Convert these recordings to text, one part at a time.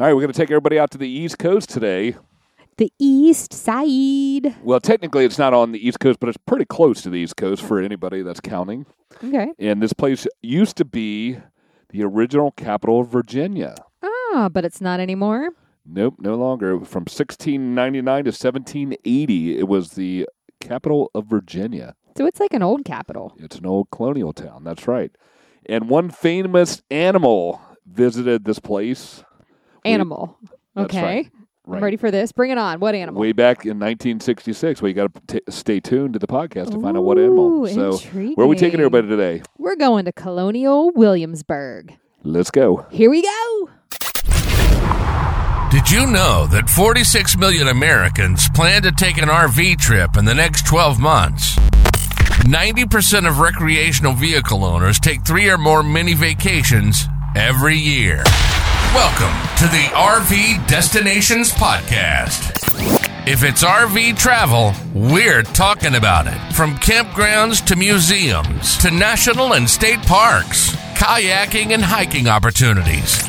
All right, we're going to take everybody out to the East Coast today. The East Side. Well, technically, it's not on the East Coast, but it's pretty close to the East Coast for anybody that's counting. Okay. And this place used to be the original capital of Virginia. Ah, but it's not anymore. Nope, no longer. From 1699 to 1780, it was the capital of Virginia. So it's like an old capital. It's an old colonial town. That's right. And one famous animal visited this place. Animal. That's okay. right. I'm ready for this. Bring it on. What animal? Way back in 1966. Well, you got to t- stay tuned to the podcast to find out what animal. Ooh, So, where are we taking everybody today? We're going to Colonial Williamsburg. Let's go. Here we go. Did you know that 46 million Americans plan to take an RV trip in the next 12 months? 90% of recreational vehicle owners take three or more mini vacations every year. Welcome to the RV Destinations Podcast. If it's RV travel, we're talking about it. From campgrounds to museums to national and state parks, kayaking and hiking opportunities.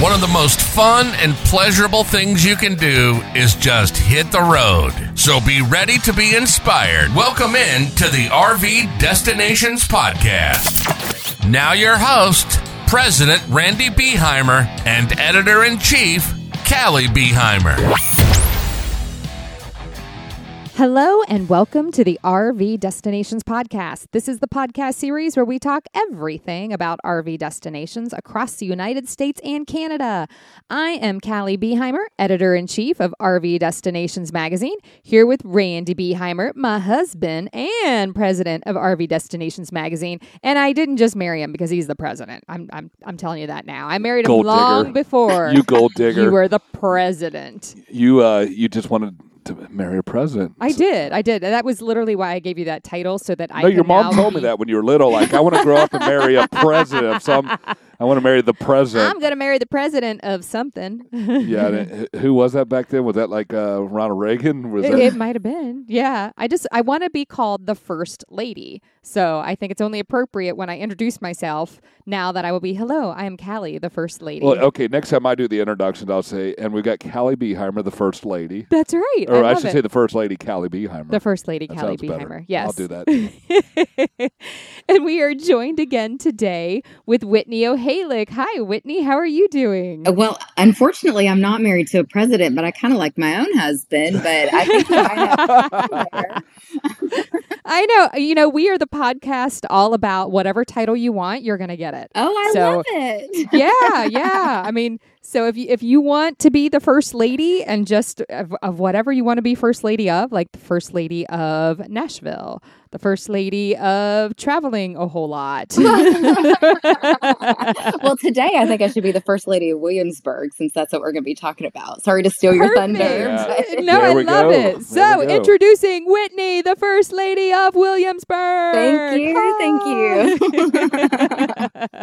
One of the most fun and pleasurable things you can do is just hit the road. So be ready to be inspired. Welcome in to the RV Destinations Podcast. Now, your host, President Randy Beheimer, and Editor in Chief, Caly Beheimer. Hello and welcome to the RV Destinations Podcast. This is the podcast series where we talk everything about RV destinations across the United States and Canada. I am Caly Beheimer, editor in chief of RV Destinations Magazine, here with Randy Beheimer, my husband and president of RV Destinations Magazine. And I didn't just marry him because he's the president. I'm I'm, I'm telling you that now. I married him Gold long digger. before You gold digger. you were the president. You uh, you just wanted to marry a president. I did. I did. And that was literally why I gave you that title so that I No, your mom told me that when you were little. Like, I want to grow up and marry a president of some. I want to marry the president. I'm going to marry the president of something. yeah, who was that back then? Was that like uh, Ronald Reagan? Was It, that? it might have been. Yeah. I just I want to be called the first lady. So I think it's only appropriate when I introduce myself now that I will be hello, I am Caly, the first lady. well, okay. Next time I do the introductions, I'll say, and we've got Caly Beheimer, the first lady, That's right. or I, I, should it. say the first lady, Caly Beheimer. the first lady, That Caly sounds better. Beheimer. Yes. I'll do that. and we are joined again today with Whitney O'Halek. Hi, Whitney. How are you doing? Uh, Well, unfortunately, I'm not married to a president, but I kind of like my own husband. But I think he I know. You know, we are the podcast all about whatever title you want, you're going to get it. Oh, I So- love it. yeah, yeah. I mean, so if you if you want to be the first lady and just of, of whatever you want to be first lady of, like the first lady of Nashville, the first lady of traveling a whole lot. well, today I think I should be the first lady of Williamsburg since that's what we're going to be talking about. Sorry to steal your thunder. Yeah. no, There I love go. it. There So, introducing Whitney, the first lady of Williamsburg. Thank you, thank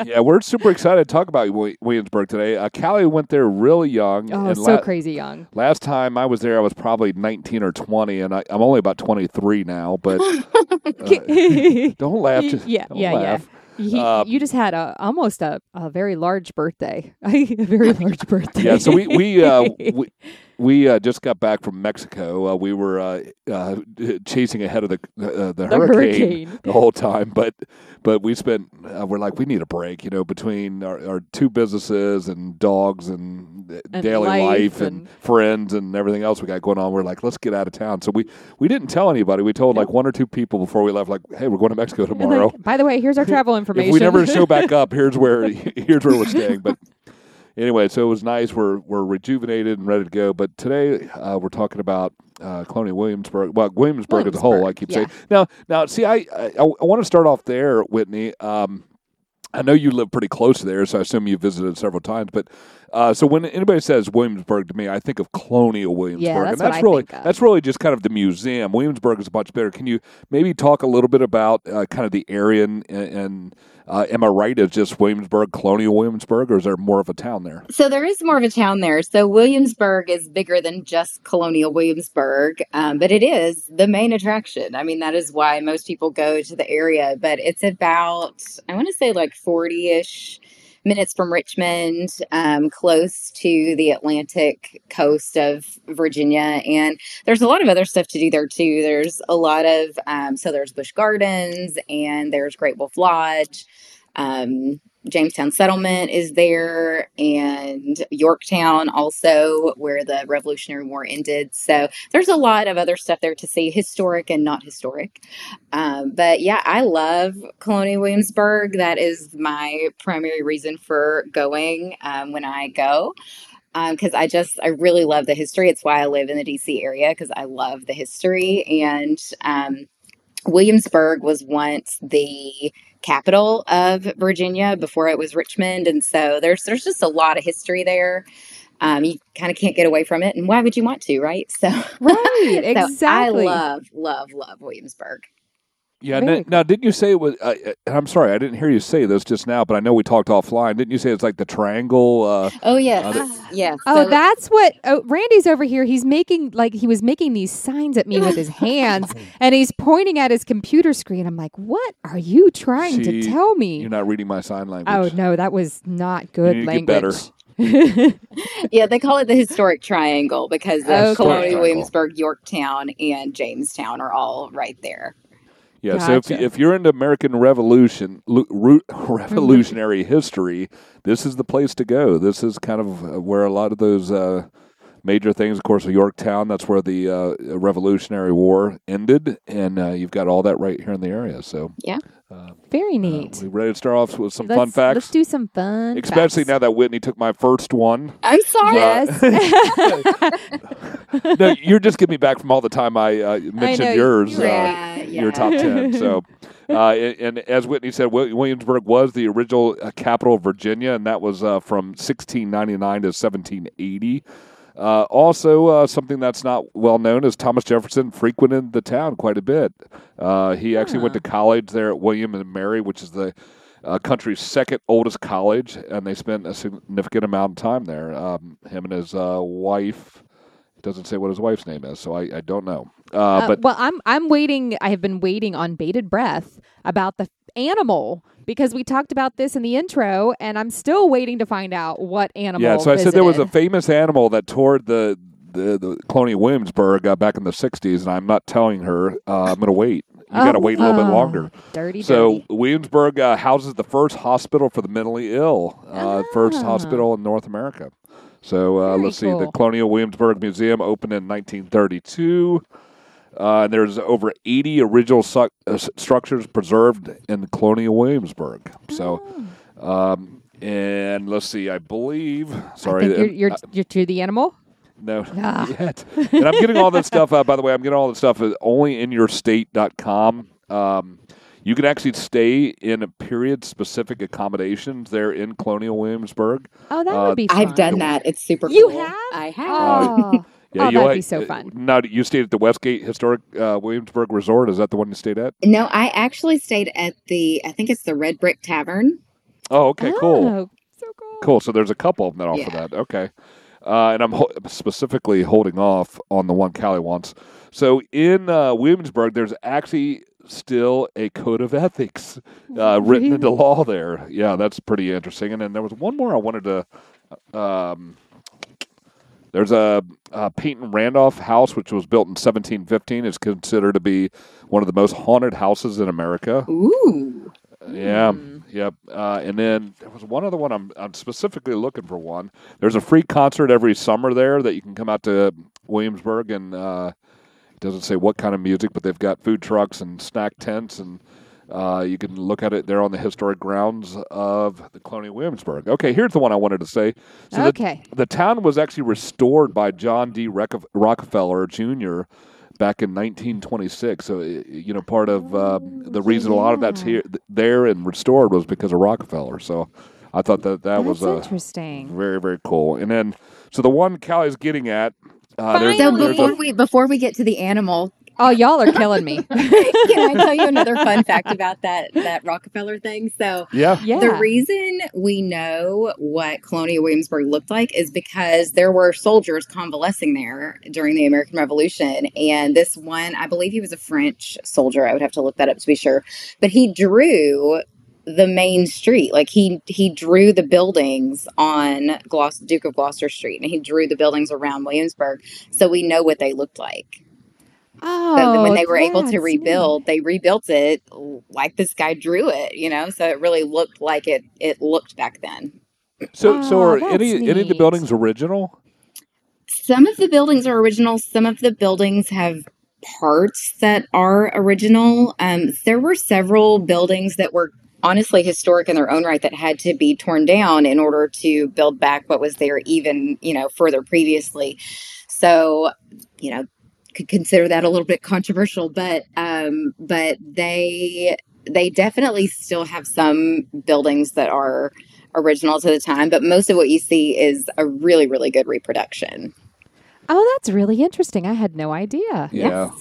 you. yeah, we're super excited to talk about Williamsburg today. Uh, Caly went there really young. oh, and so la- crazy young. Last time I was there, I was probably 19 or 20, and I, I'm only about 23 now. But uh, don't laugh. Just, yeah, don't yeah, laugh. yeah. He, Um, you just had a almost a, a very large birthday. a very large birthday. Yeah, so we we uh, we, we uh, just got back from Mexico. Uh, we were uh, uh, chasing ahead of the uh, the, The hurricane, hurricane. the whole time, but but we spent uh, we're like we need a break, you know, between our, our two businesses and dogs and, And daily life life, and- and, friends and everything else we got going on. We're like, let's get out of town. So we we didn't tell anybody. We told like one or two people before we left, like, hey, we're going to Mexico tomorrow. like, by the way, here's our travel information. If we never show back up, here's where here's where we're staying. But anyway, so it was nice. We're we're rejuvenated and ready to go. But today uh, we're talking about uh, Colonial Williamsburg. Well, Williamsburg, as a whole. I keep Williamsburg, saying now. Now, see, I I, I want to start off there, Whitney. Um, I know you live pretty close there, so I assume you visited several times. But uh, so when anybody says Williamsburg to me, I think of Colonial Williamsburg, that's and that's really that's really just kind of the museum. Williamsburg is much better. Can you maybe talk a little bit about uh, kind of the area and, and uh, am I right? Is just Williamsburg Colonial Williamsburg, or is there more of a town there? So there is more of a town there. So Williamsburg is bigger than just colonial Williamsburg, um, but it is the main attraction. I mean, that is why most people go to the area. But it's about I want to say like forty ish minutes from Richmond, um, close to the Atlantic coast of Virginia. And there's a lot of other stuff to do there too. There's a lot of, um, so there's Busch Gardens and there's Great Wolf Lodge. Um, Jamestown settlement is there and Yorktown also where the Revolutionary War ended. So there's a lot of other stuff there to see, historic and not historic. Um, but yeah, I love Colonial Williamsburg. That is my primary reason for going um, when I go because um, I just I really love the history. It's why I live in the DC area because I love the history. And um, Williamsburg was once the capital of Virginia before it was Richmond, and so there's there's just a lot of history there. Um, you kind of can't get away from it, and why would you want to, right? So, right, so exactly. I love, love, love Williamsburg. Yeah. Now, now, didn't you say it was? Uh, I'm sorry, I didn't hear you say this just now, but I know we talked offline. Didn't you say it's like the triangle? Uh, oh yes, uh, that, yes. Oh, so, that's what oh, Randy's over here. He's making like he was making these signs at me with his hands, and he's pointing at his computer screen. I'm like, what are you trying See, to tell me? You're not reading my sign language. Oh no, that was not good language. better. yeah, they call it the historic triangle because the Okay. Colonial Williamsburg, Yorktown, and Jamestown are all right there. Yeah, so if, if you're into American Revolution, revolutionary history, this is the place to go. This is kind of uh, where a lot of those uh, major things, of course, of Yorktown, that's where the uh, Revolutionary War ended, and uh, you've got all that right here in the area. So, Yeah. uh, Very uh, neat. we ready to start off with some let's, fun facts? Let's do some fun. Especially facts. now that Whitney took my first one. I'm sorry. Yes. no, you're just getting me back from all the time I uh, mentioned know, yours. you're uh, right. your top 10. So, uh, and, and as Whitney said, Williamsburg was the original uh, capital of Virginia, and that was uh, from 1699 to 1780. Uh, also, uh, something that's not well known is Thomas Jefferson frequented the town quite a bit. Uh, he actually went to college there at William and Mary, which is the uh, country's second oldest college, and they spent a significant amount of time there. Um, him and his uh, wife. It doesn't say what his wife's name is, so I, I don't know. Uh, Uh, but well, I'm I'm waiting. I have been waiting on bated breath about the animal because we talked about this in the intro, and I'm still waiting to find out what animal. Yeah, so I said there was a famous animal that toured the the, the Colonial Williamsburg uh, back in the '60s, and I'm not telling her. Uh, I'm going to wait. You got to wait a little bit oh, longer. Dirty, So dirty. Williamsburg uh, houses the first hospital for the mentally ill, uh, first Ah. hospital in North America. So uh, let's see, the. Colonial Williamsburg Museum opened in 1932. Uh, and there's over 80 original su- uh, structures preserved in Colonial Williamsburg. So, Oh. um, and let's see, I believe. I Sorry, think you're uh, you're, uh, you're to the animal. no, Ah. yet. and I'm getting all this stuff. Uh, by the way, I'm getting all this stuff only at onlyinyourstate.com. Um, you can actually stay in a period specific accommodations there in Colonial Williamsburg. Oh, that Uh, would be. Fun. I've done that. It's super You cool. have? I have. Oh, oh you'll that'd be so uh, fun. Now, you stayed at the Westgate Historic uh, Williamsburg Resort. Is that the one you stayed at? No, I actually stayed at the, I think it's the Red Brick Tavern. Oh, okay, cool. Oh, so cool. Cool. So there's a couple of them that offer Yeah. that. Okay. Uh, and I'm ho- specifically holding off on the one Caly wants. So in uh, Williamsburg, there's actually still a code of ethics uh, written into law there. Yeah, that's pretty interesting. And then there was one more I wanted to. Um, there's a, a Peyton Randolph house, which was built in 1715. is considered to be one of the most haunted houses in America. Ooh. Yeah, Hmm. yep. Uh, and then there was one other one. I'm I'm specifically looking for one. There's a free concert every summer there that you can come out to Williamsburg and uh, it doesn't say what kind of music, but they've got food trucks and snack tents and. Uh, you can look at it there on the historic grounds of the Colonial Williamsburg. Okay, here's the one I wanted to say. So the- okay. the town was actually restored by John D. Rock- Rockefeller Jr. back in 1926. So, uh, you know, part of um, the reason a lot of that's here, there, and restored was because of Rockefeller. So, I thought that that That's was uh, interesting. very, very cool. And then, so the one Caly's getting at. Uh, there's, So there's before a, we before we get to the animal, Oh, y'all are killing me. can I tell you another fun fact about that that Rockefeller thing? So yeah, Yeah. The reason we know what Colonial Williamsburg looked like is because there were soldiers convalescing there during the American Revolution. And this one, I believe he was a French soldier. I would have to look that up to be sure. But he drew the main street. Like he he drew the buildings on Gloucester, Duke of Gloucester Street, and he drew the buildings around Williamsburg, so we know what they looked like. Oh, So when they were able to that's rebuild, they rebuilt it like this guy drew it. You know, so it really looked like it it looked back then. So, so Oh, are that's any any of the buildings original? Some of the buildings are original. Some of the buildings have parts that are original. Um, there were several buildings that were honestly historic in their own right that had to be torn down in order to build back what was there even you know further previously. So you know could consider that a little bit controversial, but um, but they they definitely still have some buildings that are original to the time, but most of what you see is a really really good reproduction. Oh, that's really interesting. I had no idea. Yeah,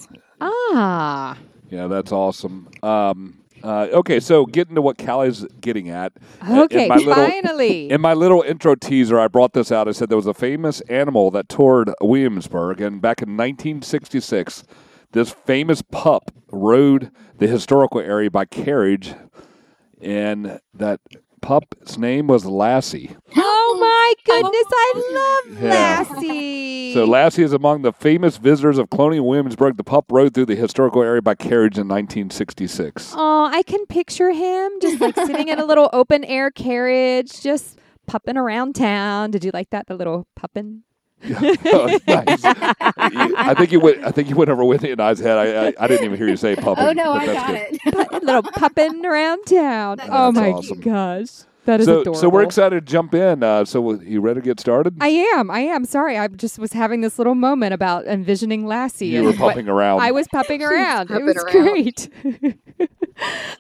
Ah. yeah, that's awesome. Um, uh, okay, so getting to what Caly's getting at. uh, in Okay, my little- finally. In my little intro teaser, I brought this out. I said there was a famous animal that toured Williamsburg, and back in 1966, this famous pup rode the historical area by carriage, and that pup's name was Lassie. oh my oh. goodness, I love Yeah. Lassie. So Lassie is among the famous visitors of colonial Williamsburg. The pup rode through the historical area by carriage in 1966. Oh, I can picture him just like sitting in a little open air carriage, just pupping around town. Did you like that? The little pupping? Oh, nice. I think you went. I think you went over Whitney and I's head. I, I, I didn't even hear you say oh, puppet. Oh no, I that's got good. it. Pu- little pupping around town. oh my awesome. gosh. That is So, adorable. so we're excited to jump in. Uh, so, you ready to get started? I am. I am. Sorry. I just was having this little moment about envisioning Lassie. you and were what- pumping around. I was pupping around. it was around. great.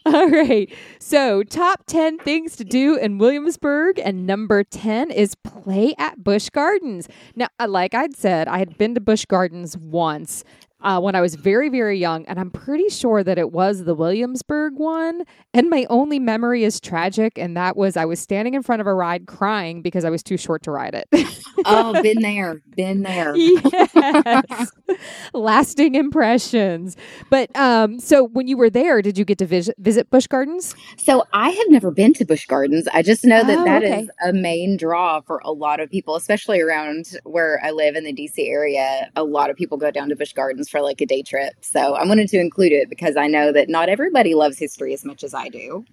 All right. So, top 10 things to do in Williamsburg. And number 10 is play at Busch Gardens. Now, uh, like I'd said, I had been to Busch Gardens once. Uh, when I was very, very young, and I'm pretty sure that it was the Williamsburg one. And my only memory is tragic, and that was I was standing in front of a ride crying because I was too short to ride it. oh, been there, been there. yes. Lasting impressions. But um, so when you were there, did you get to visit, visit Busch Gardens? So I have never been to Busch Gardens. I just know that Oh, that is okay. a main draw for a lot of people, especially around where I live in the DC area. A lot of people go down to Busch Gardens for like a day trip. So I wanted to include it because I know that not everybody loves history as much as I do.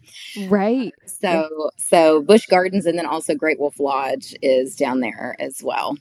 Right. Uh, so so Busch Gardens and then also Great Wolf Lodge is down there as well.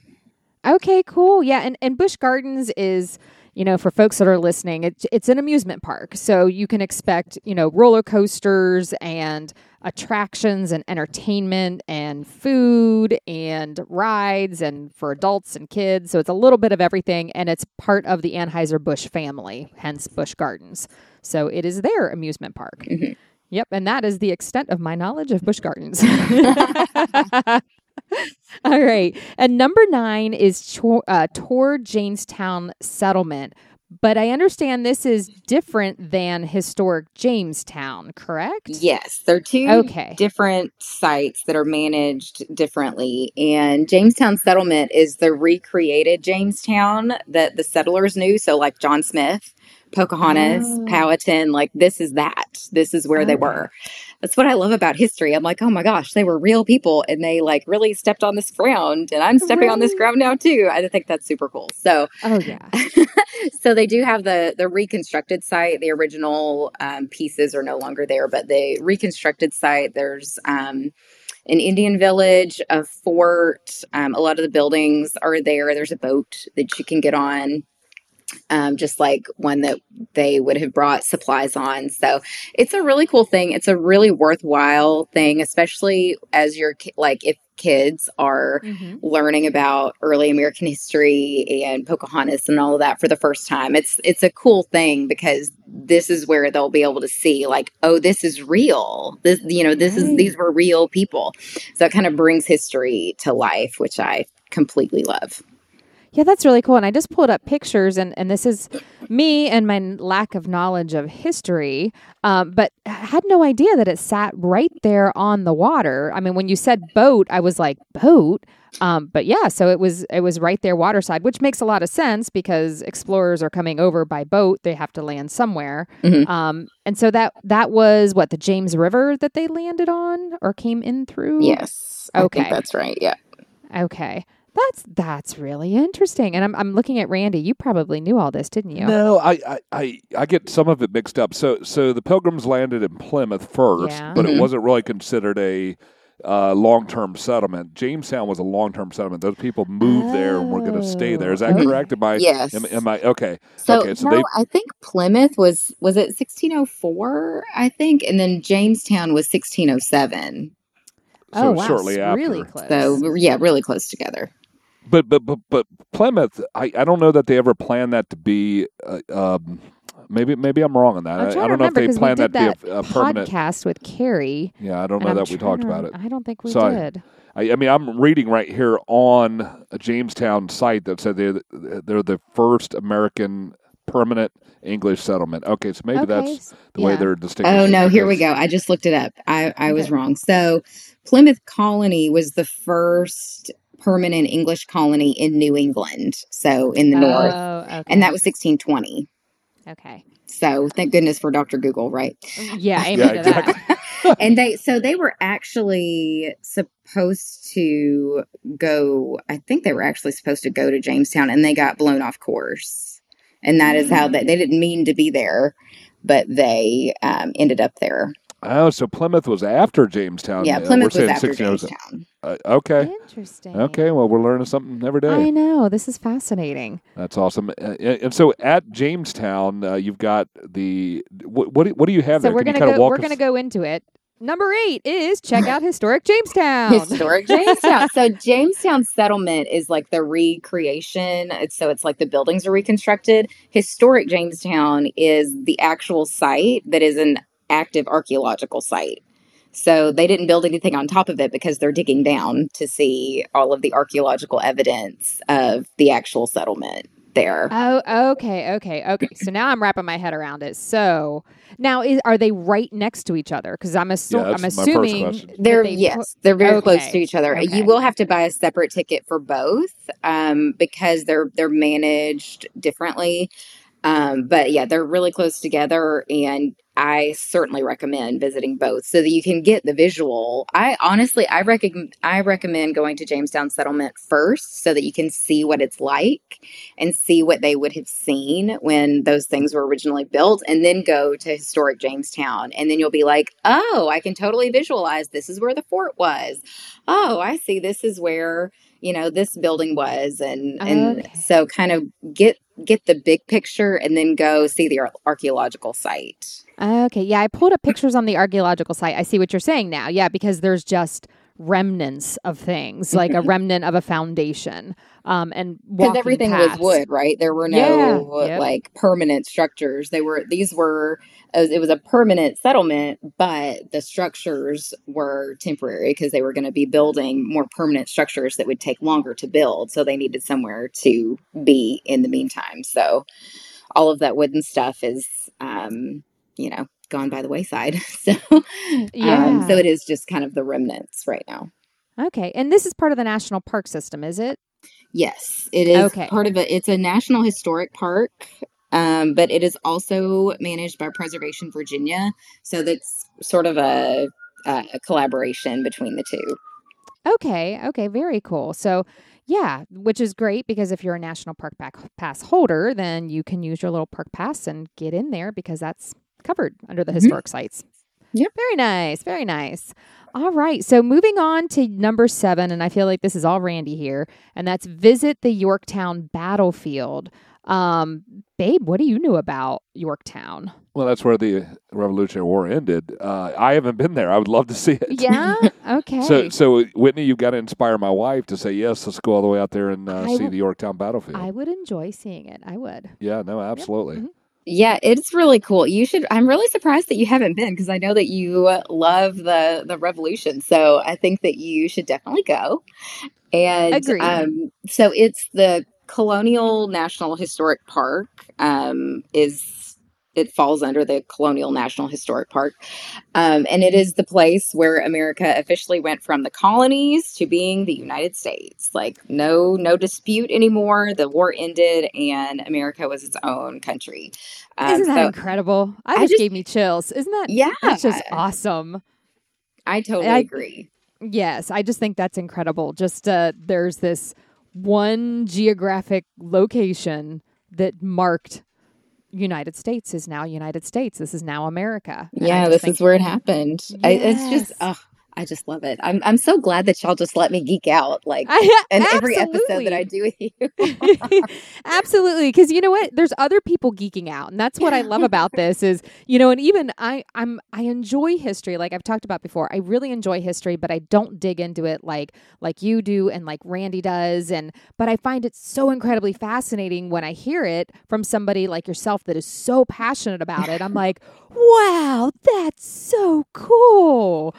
Okay, cool. Yeah, and and Busch Gardens is, you know, for folks that are listening, it's it's an amusement park. So you can expect, you know, roller coasters and attractions and entertainment and food and rides and for adults and kids. So it's a little bit of everything and it's part of the Anheuser-Busch family, hence Busch Gardens. So it is their amusement park. Mhm. Yep, and that is the extent of my knowledge of Busch Gardens. All right. And number nine is Tor- uh, toward Jamestown settlement. But I understand this is different than historic Jamestown, correct? Yes, they're two Okay. different sites that are managed differently. And Jamestown Settlement is the recreated Jamestown that the settlers knew. So, like John Smith, Pocahontas, Oh. Powhatan, like this is that. This is where they were. That's what I love about history. I'm like, oh my gosh, they were real people and they like really stepped on this ground. And I'm stepping on this ground now too. I think that's super cool. So, Oh, yeah. so they do have the the reconstructed site. The original um, pieces are no longer there, but the reconstructed site. There's um, an Indian village, a fort. Um, a lot of the buildings are there. There's a boat that you can get on. Um, just like one that they would have brought supplies on. So it's a really cool thing. It's a really worthwhile thing, especially as you're ki- like if kids are Mhm. learning about early American history and Pocahontas and all of that for the first time. It's it's a cool thing because this is where they'll be able to see like, oh, this is real. This you know, this is these were real people. So it kind of brings history to life, which I completely love. Yeah, that's really cool. And I just pulled up pictures, and, and this is me and my lack of knowledge of history, um, but had no idea that it sat right there on the water. I mean, when you said boat, I was like, boat? Um, but yeah, so it was it was right there waterside, which makes a lot of sense because explorers are coming over by boat; they have to land somewhere. Mhm. Um, and so that that was what the James River that they landed on or came in through. Yes. I Okay. think that's right. Yeah. Okay. That's that's really interesting. And I'm I'm looking at Randy. You probably knew all this, didn't you? No, I, I, I, I get some of it mixed up. So, so the Pilgrims landed in Plymouth first, Yeah. but it Mhm. wasn't really considered a uh, long-term settlement. Jamestown was a long-term settlement. Those people moved there and were going to stay there. Is that Oh, correct? Am I? Yes. Am, am I okay? So, Okay, so no, they- I think Plymouth was was it 1604, I think, and then Jamestown was 1607. So oh wow, shortly after. really close. So yeah, really close together. But but but but Plymouth, I, I don't know that they ever planned that to be. Uh, um, maybe maybe I'm wrong on that. I'm I, trying I to don't know if they they 'cause planned did that to be a, a permanent. podcast with Carrie. Yeah, I don't know that we talked to about it. I don't think we So did. I, I mean, I'm reading right here on a Jamestown site that said they're they're the first American permanent English settlement. Okay, so maybe okay. that's s- the way they're distinguishing. Oh no, it, here we go. I just looked it up. I I was wrong. So Plymouth Colony was the first permanent English colony in New England, so in the north, Oh, okay. and that was 1620. okay. So thank goodness for Dr. Google, right? Yeah, amen Yeah, to exactly. that. and they so they were actually supposed to go i think they were actually supposed to go to jamestown and they got blown off course and that is how they, they didn't mean to be there but they um, ended up there Oh, so Plymouth was after Jamestown. yeah Uh, plymouth we're was after 1607. jamestown Uh, okay. Interesting. Okay. Well, we're learning something every day. I know this is fascinating. That's awesome. Uh, and so at Jamestown, uh, you've got the what? What do, what do you have So there? we're Can gonna go. walk We're us- gonna go into it. Number eight is check out historic Jamestown. historic jamestown so jamestown settlement is like the recreation so it's like the buildings are reconstructed historic jamestown is the actual site that is an active archaeological site so they didn't build anything on top of it because they're digging down to see all of the archaeological evidence of the actual settlement there Oh, okay, okay, okay. So now I'm wrapping my head around it. So now, is, are they right next to each other? Because I'm, assu- Yeah, I'm that's my first assuming They're they yes, they're very close to each other. okay. You will have to buy a separate ticket for both um, because they're they're managed differently. Um, but yeah, they're really close together, and I certainly recommend visiting both so that you can get the visual. I honestly, I recommend I recommend going to Jamestown Settlement first so that you can see what it's like and see what they would have seen when those things were originally built, and then go to historic Jamestown, and then you'll be like, oh, I can totally visualize. This is where the fort was. Oh, I see. This is where you know this building was, and and so kind of get get the big picture, and then go see the ar- archaeological site. Okay, yeah, I pulled up pictures on the archaeological site. I see what you're saying now. Yeah, because there's just remnants of things, like a remnant of a foundation. Um, and because everything paths. was wood, right? There were no Yeah, yep. like permanent structures. They were these were it was, it was a permanent settlement, but the structures were temporary because they were going to be building more permanent structures that would take longer to build. So they needed somewhere to be in the meantime. So all of that wooden stuff is, um, you know, gone by the wayside. so Yeah. um, so it is just kind of the remnants right now. Okay, and this is part of the national park system, is it? Yes, it is Okay. part of it. It's a national historic park, um, but it is also managed by Preservation Virginia. So that's sort of a, a, a collaboration between the two. Okay, okay, very cool. So, yeah, which is great because if you're a national park pass holder, then you can use your little park pass and get in there because that's covered under the Mhm. historic sites. Yep. Very nice, very nice. All right, so moving on to number seven, and I feel like this is all Randy here, and that's visit the Yorktown battlefield. Um, babe, what do you know about Yorktown? Well, that's where the Revolutionary War ended. Uh, I haven't been there. I would love to see it. Yeah. Okay. So, so Whitney, you've got to inspire my wife to say yes. Let's go all the way out there and uh, see will- the Yorktown battlefield. I would enjoy seeing it. I would. yeah, no, absolutely. Mhm. Yeah, it's really cool. You should. I'm really surprised that you haven't been because I know that you love the the Revolution. So I think that you should definitely go. And Agreed. um, so it's the Colonial National Historic Park um, is it falls under the Colonial National Historic Park. Um, and it is the place where America officially went from the colonies to being the United States. Like no no dispute anymore. The war ended and America was its own country. Um, Isn't that so incredible? I, I just, just, gave me chills. Isn't that yeah? That's just awesome. I totally I, agree. Yes, I just think that's incredible. Just uh, there's this one geographic location that marked United States is now United States. This is now America. And yeah, this think, is where it happened. Yes. I, it's just, oh, I just love it. I'm I'm so glad that y'all just let me geek out like in every episode that I do with you. absolutely, because you know what? There's other people geeking out, and that's what I love about this. Is you know, and even I I'm I enjoy history, like I've talked about before. I really enjoy history, but I don't dig into it like like you do and like Randy does. And but I find it so incredibly fascinating when I hear it from somebody like yourself that is so passionate about it. I'm like, wow, that's so cool.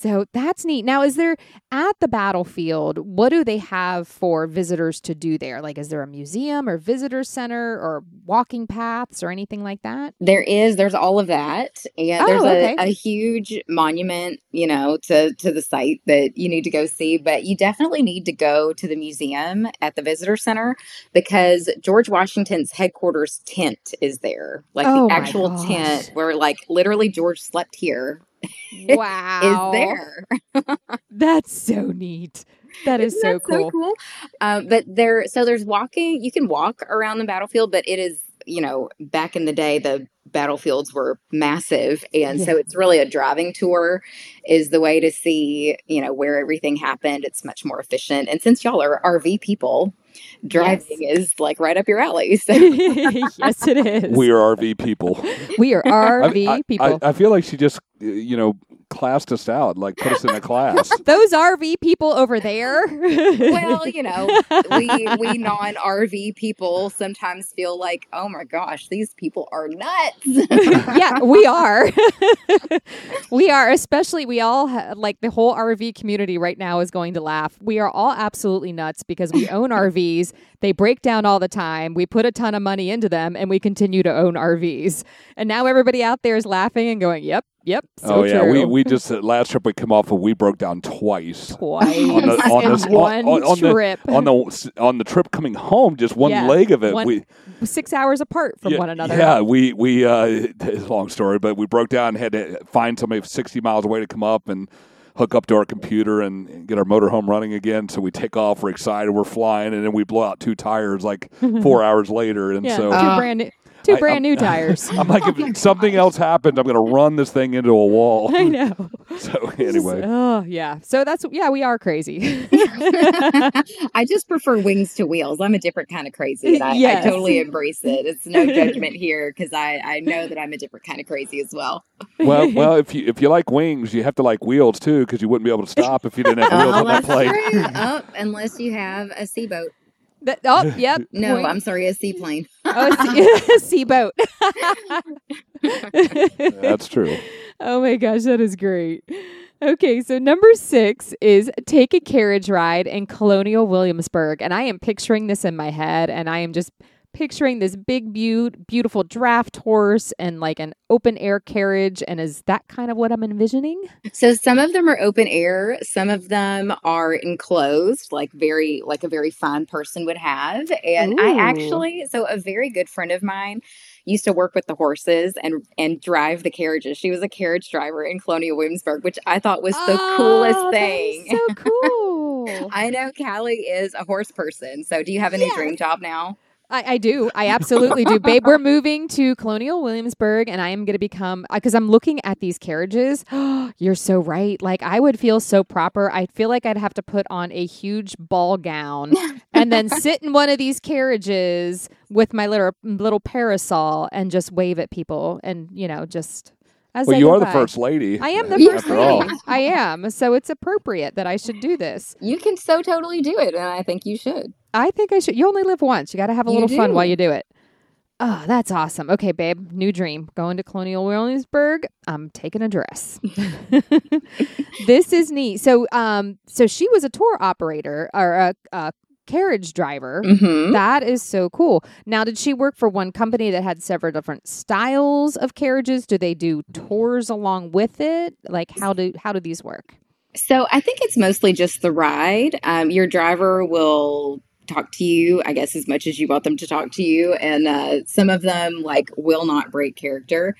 So that's neat. Now, is there at the battlefield, what do they have for visitors to do there? Like, is there a museum or visitor center or walking paths or anything like that? There is. There's all of that. And oh, there's okay. a, a, huge monument, you know, to, to the site that you need to go see. But you definitely need to go to the museum at the visitor center because George Washington's headquarters tent is there. Like oh, the actual tent where, like, literally George slept here wow is there that's so neat that is so, cool. so cool um, but there so there's walking you can walk around the battlefield but it is you know back in the day the battlefields were massive and yeah. so it's really a driving tour is the way to see you know where everything happened it's much more efficient and since y'all are rv people driving yes. is like right up your alley. So. yes, it is. We are RV people. We are RV I, people. I, I, feel like she just, you know, classed us out, like put us in a class. Those RV people over there. well, you know, we we non RV people sometimes feel like, oh my gosh, these people are nuts. yeah, we are. we are, especially we all ha- like the whole RV community right now is going to laugh. We are all absolutely nuts because we own RVs. They break down all the time. We put a ton of money into them, and we continue to own RVs. And now everybody out there is laughing and going, "Yep, Yep. So oh yeah, true. we we just uh, last trip we come off of we broke down twice. Twice on the, on this, one on, on, trip the, on the on the trip coming home, just one yeah, leg of it. One, we six hours apart from yeah, one another. Yeah, we we uh, it's a long story, but we broke down and had to find somebody sixty miles away to come up and hook up to our computer and get our motorhome running again. So we take off, we're excited, we're flying, and then we blow out two tires like four hours later. And yeah, so two uh, brand new, Two I, brand I'm, new tires. I'm like, if something else happens, I'm going to run this thing into a wall. I know. So anyway. Oh yeah. So that's yeah, we are crazy. I just prefer wings to wheels. I'm a different kind of crazy, I, yes. I totally embrace it. It's no judgment here because I I know that I'm a different kind of crazy as well. Well, well, if you if you like wings, you have to like wheels too because you wouldn't be able to stop if you didn't have oh, wheels oh, on that plane. oh, unless you have a seaboat. That, oh, yep. no, Point. I'm sorry, a seaplane. oh, a sea, seaboat. That's true. Oh my gosh, that is great. Okay, so number six is take a carriage ride in Colonial Williamsburg. And I am picturing this in my head, and I am just picturing this big, be- beautiful draft horse and like an open air carriage. And is that kind of what I'm envisioning? So some of them are open air, some of them are enclosed, like very, like a very fine person would have. And Ooh. I actually, so a very good friend of mine used to work with the horses and and drive the carriages. She was a carriage driver in Colonial Williamsburg, which I thought was the oh, coolest thing. so cool. I know Callie is a horse person. So do you have any yes. dream job now? I, I, do. I absolutely do. Babe, we're moving to Colonial Williamsburg and I am going to become, because uh, I'm looking at these carriages. You're so right. Like, I would feel so proper. I feel like I'd have to put on a huge ball gown and then sit in one of these carriages with my little, little parasol and just wave at people and, you know, just as well, you are the first lady. I am the first lady. I am. So it's appropriate that I should do this. You can so totally do it, and I think you should. I think I should. You only live once. You got to have a you little do. fun while you do it. Oh, that's awesome. Okay, babe, new dream. Going to Colonial Williamsburg. I'm taking a dress. this is neat. So, um, so she was a tour operator or a, a carriage driver. hmm That is so cool. Now, did she work for one company that had several different styles of carriages? Do they do tours along with it? Like how do how do these work? So I think it's mostly just the ride. Um, your driver will talk to you, I guess, as much as you want them to talk to you, and uh, some of them like will not break character.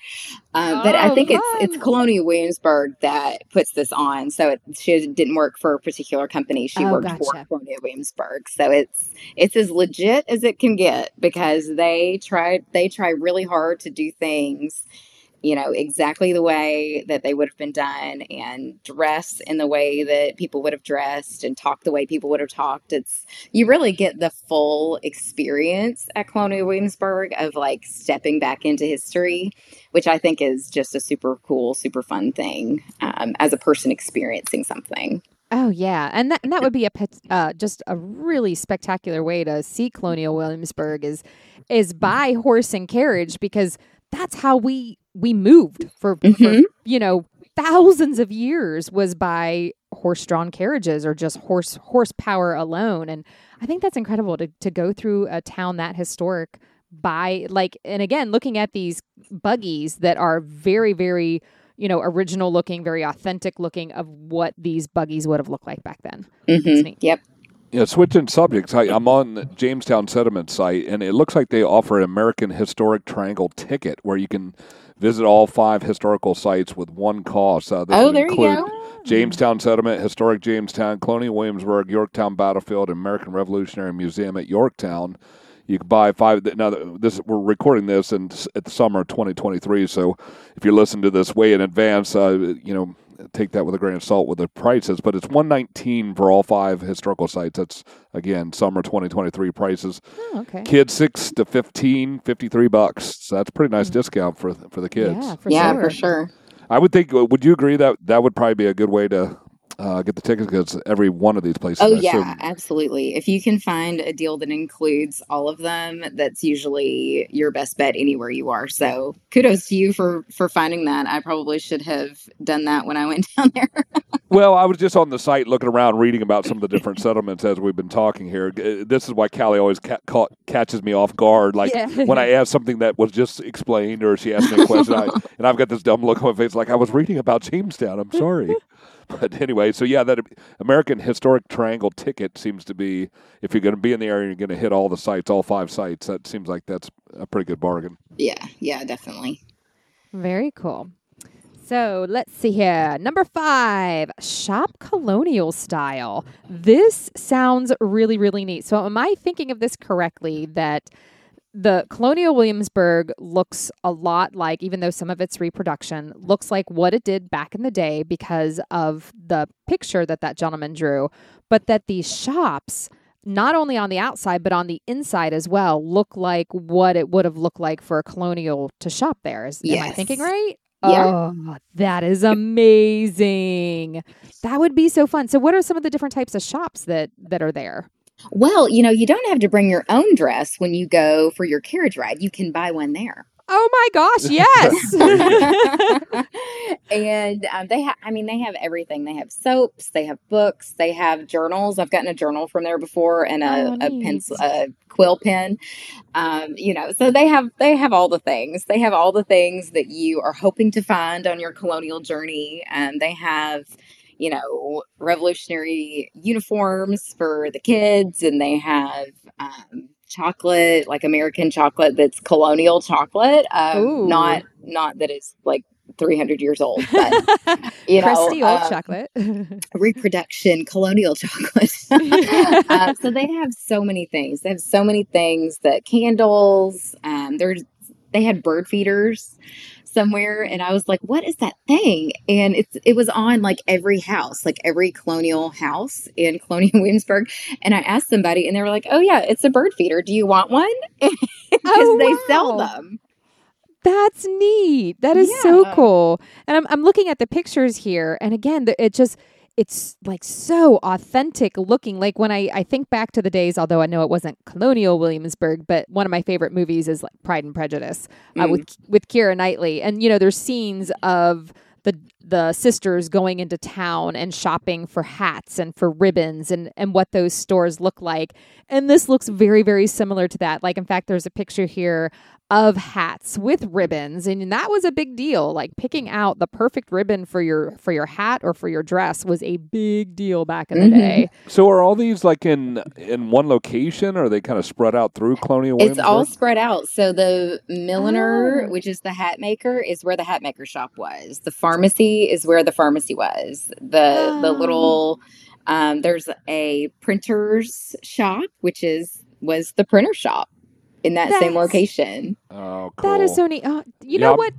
Um, but I Oh, think it's it's Colonial Williamsburg that puts this on. So it, she didn't work for a particular company; she Oh, worked gotcha. for Colonial Williamsburg. So it's it's as legit as it can get because they try they try really hard to do things you know, exactly the way that they would have been done and dress in the way that people would have dressed and talk the way people would have talked. It's you really get the full experience at Colonial Williamsburg of like stepping back into history, which I think is just a super cool, super fun thing um, as a person experiencing something. Oh yeah, and that and that would be a uh, just a really spectacular way to see Colonial Williamsburg is is by horse and carriage because that's how we we moved for, for Mhm. you know thousands of years was by horse drawn carriages or just horse horsepower alone. And I think that's incredible to to go through a town that historic by like and again looking at these buggies that are very very you know original looking very authentic looking of what these buggies would have looked like back then. That's hmm Yep. Yeah, switching subjects, I, I'm on the Jamestown Settlement site, and it looks like they offer an American Historic Triangle ticket where you can visit all five historical sites with one cost. Uh, this Oh, would there you go. Jamestown Settlement, Historic Jamestown, Colonial Williamsburg, Yorktown Battlefield, and American Revolutionary Museum at Yorktown. You can buy five. Now, this we're recording this in at the summer of 2023. So, if you listen to this way in advance, uh, you know, take that with a grain of salt with the prices. But it's 119 for all five historical sites. That's again summer 2023 prices. Oh, okay. Kids six to 15, 53 bucks. So that's a pretty nice hmm. discount for for the kids. Yeah, for yeah, sure. for sure. I would think. Uh, would you agree that that would probably be a good way to uh, get the tickets because every one of these places. Oh I yeah, assume- absolutely. If you can find a deal that includes all of them, that's usually your best bet anywhere you are. So kudos to you for for finding that. I probably should have done that when I went down there. Well, I was just on the site looking around, reading about some of the different settlements as we've been talking here. Uh, This is why Caly always ca- caught, catches me off guard. Like Yeah. when I ask something that was just explained, or she asked me a question, I, and I've got this dumb look on my face, like I was reading about Jamestown. I'm sorry. But anyway, so yeah, that American Historic Triangle ticket seems to be if you're going to be in the area, you're going to hit all the sites, all five sites. That seems like that's a pretty good bargain. yeah, yeah, definitely. Very cool. So let's see here. Number five, shop colonial style. This sounds really, really neat. So, am I thinking of this correctly that the Colonial Williamsburg looks a lot like, even though some of its reproduction looks like what it did back in the day because of the picture that that gentleman drew, but that these shops, not only on the outside, but on the inside as well, look like what it would have looked like for a colonial to shop there. Is, Am I Yes. thinking right? Yeah. Oh, that is amazing. That would be so fun. So what are some of the different types of shops that that are there? Well, you know, you don't have to bring your own dress when you go for your carriage ride. You can buy one there. Oh my gosh, yes. and um, they have, I mean, they have everything. They have soaps, they have books, they have journals. I've gotten a journal from there before and a, Oh, a pencil, a quill pen. Um, you know, so they have, they have all the things. They have all the things that you are hoping to find on your colonial journey. And they have, you know, revolutionary uniforms for the kids, and they have um, chocolate, like American chocolate that's colonial chocolate. Um, not not that it's like 300 years old, but you know, Crusty old um, chocolate. reproduction colonial chocolate. uh, so they have so many things. They have so many things that candles. Um, there's they had bird feeders somewhere, and I was like, "What is that thing?" And it's it was on like every house, like every colonial house in Colonial Williamsburg. And I asked somebody, and they were like, "Oh yeah, it's a bird feeder. Do you want one?" Because Oh, they sell them. That's neat. That is so cool. And I'm I'm looking at the pictures here, and again, the, it just it's like so authentic looking. Like when I I think back to the days, although I know it wasn't colonial Williamsburg, but one of my favorite movies is like Pride and Prejudice uh, Mm. with with Keira Knightley, and you know there's scenes of. The the the sisters going into town and shopping for hats and for ribbons and and what those stores look like. And this looks very very similar to that. Like in fact, there's a picture here of hats with ribbons and that was a big deal like picking out the perfect ribbon for your for your hat or for your dress was a big deal back in the Mhm. day So are all these like in in one location, or are they kind of spread out through Colonial? It's all spread out. So the milliner, Oh. which is the hat maker, is where the hat maker shop was. The pharmacy is where the pharmacy was. The the Oh. little um, there's a printer's shop, which is was the printer shop in that same location. Oh, cool. That is so neat. Uh, you Yeah, know what?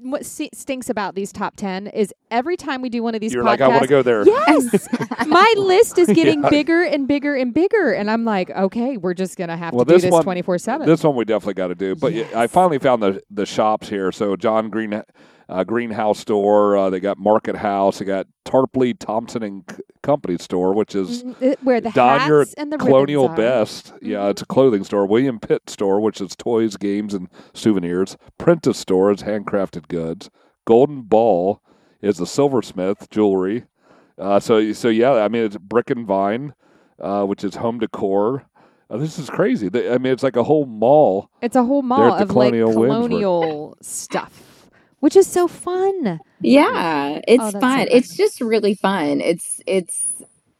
What stinks about these top ten is every time we do one of these You're podcasts. like, I want to go there. Yes, my list is getting Yeah. bigger and bigger and bigger, and I'm like, okay, we're just gonna have Well, to do this this one- twenty four seven. This one we definitely got to do. But yeah, I finally found the the shops here. So John Green uh, Greenhow store. Uh, they got Market House. They got Tarpley Thompson and Company store, which is Mm, Where the Don your hats and the Colonial. Best. Yeah, Mhm. it's a clothing store. William Pitt store, which is toys, games, and souvenirs. Prentis store is handcrafted goods. Golden Ball is the silversmith jewelry. Uh, so so yeah, I mean it's Brick and Vine, uh, which is home decor. Uh, this is crazy. They- I mean, it's like a whole mall. It's a whole mall of like Colonial Williamsburg. colonial stuff, which is so fun. Yeah, it's Oh, that's so fun. fun. It's just really fun. It's it's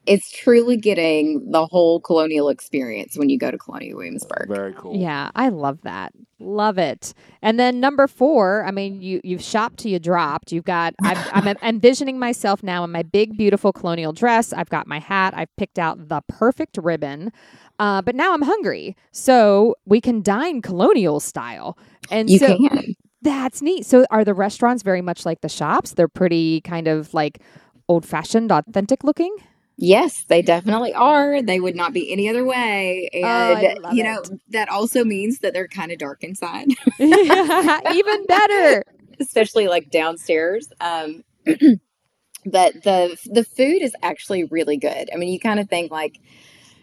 it's truly getting the whole colonial experience when you go to Colonial Williamsburg. Very cool. Yeah, I love that. Love it. And then number four, I mean, you you've shopped till you dropped. You've got. I've, I'm envisioning myself now in my big, beautiful colonial dress. I've got my hat. I've picked out the perfect ribbon. Uh, but now I'm hungry, so we can dine colonial style. And You so can. That's neat. So are the restaurants very much like the shops? They're pretty kind of like old fashioned, authentic looking. Yes, they definitely are. They would not be any other way. And I love you know, it. that also means that they're kind of dark inside, Even better. especially like downstairs. Um but the the food is actually really good. I mean, you kind of think like,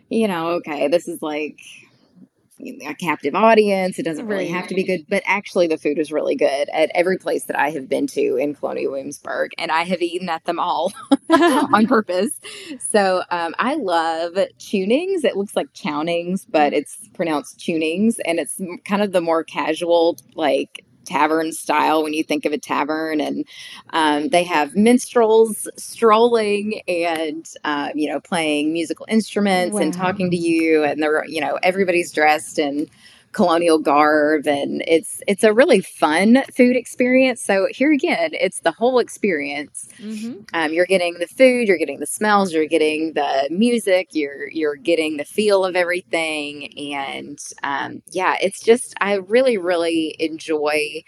you know, okay, this is like a captive audience. It doesn't really have to be good, but actually, the food is really good at every place that I have been to in Colonial Williamsburg, and I have eaten at them all on purpose. So um, I love tunings. It looks like chownings, but it's pronounced tunings, and it's kind of the more casual, like tavern style when you think of a tavern and um, they have minstrels strolling and uh, you know playing musical instruments and talking to you and they're you know everybody's dressed in colonial garb and it's it's a really fun food experience. So here again it's the whole experience. Hmm um, you're getting the food you're getting the smells you're getting the music you're you're getting the feel of everything. And um, yeah it's just i really really enjoy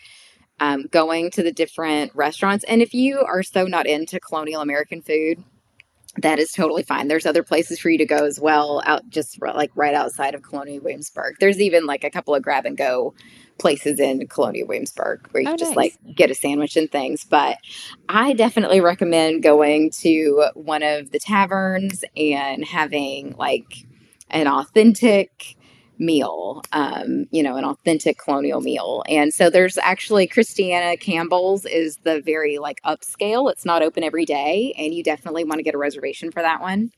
um, going to the different restaurants. And if you are so not into colonial american food that is totally fine there's other places for you to go as well out just like right outside of colonial williamsburg there's even like a couple of grab and go places in colonial williamsburg where you Oh, just nice. like get a sandwich and things but I definitely recommend going to one of the taverns and having like an authentic meal, um, you know, an authentic colonial meal. And so there's actually Christiana Campbell's is the very like upscale. It's not open every day, and you definitely want to get a reservation for that one.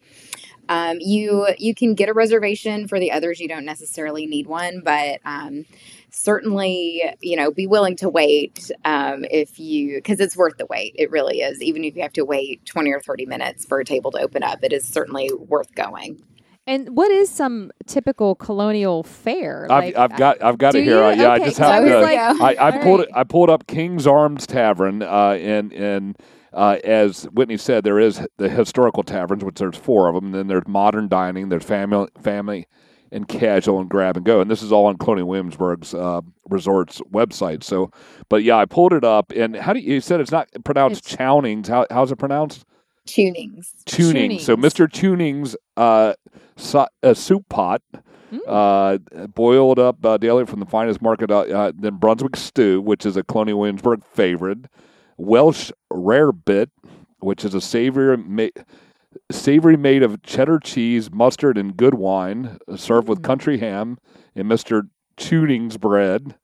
Um, you you can get a reservation for the others. You don't necessarily need one, but um, certainly you know be willing to wait um, if you because it's worth the wait. It really is. Even if you have to wait twenty or thirty minutes for a table to open up, it is certainly worth going. And what is some typical colonial fare? I've, I've got I've got it here. Uh, yeah, I just have I to. like- I, I pulled right. it. I pulled up King's Arms Tavern, uh, and and uh, as Whitney said, there is the historical taverns, which there's four of them. And then there's modern dining. There's family family and casual and grab and go. And this is all on Colonial Williamsburg's uh, resorts website. So, but yeah, I pulled it up. And how do you, you said it's not pronounced It's- chownings? How how's it pronounced? Tunings. Tuning. So Mr. Tuning's uh, so, uh, soup pot, Mm. uh, boiled up uh, daily from the finest market. Uh, uh, then Brunswick stew, which is a Colonial Williamsburg favorite. Welsh rarebit, which is a savory ma- savory made of cheddar cheese, mustard, and good wine, uh, served with Mm. country ham and Mr. Tuning's bread.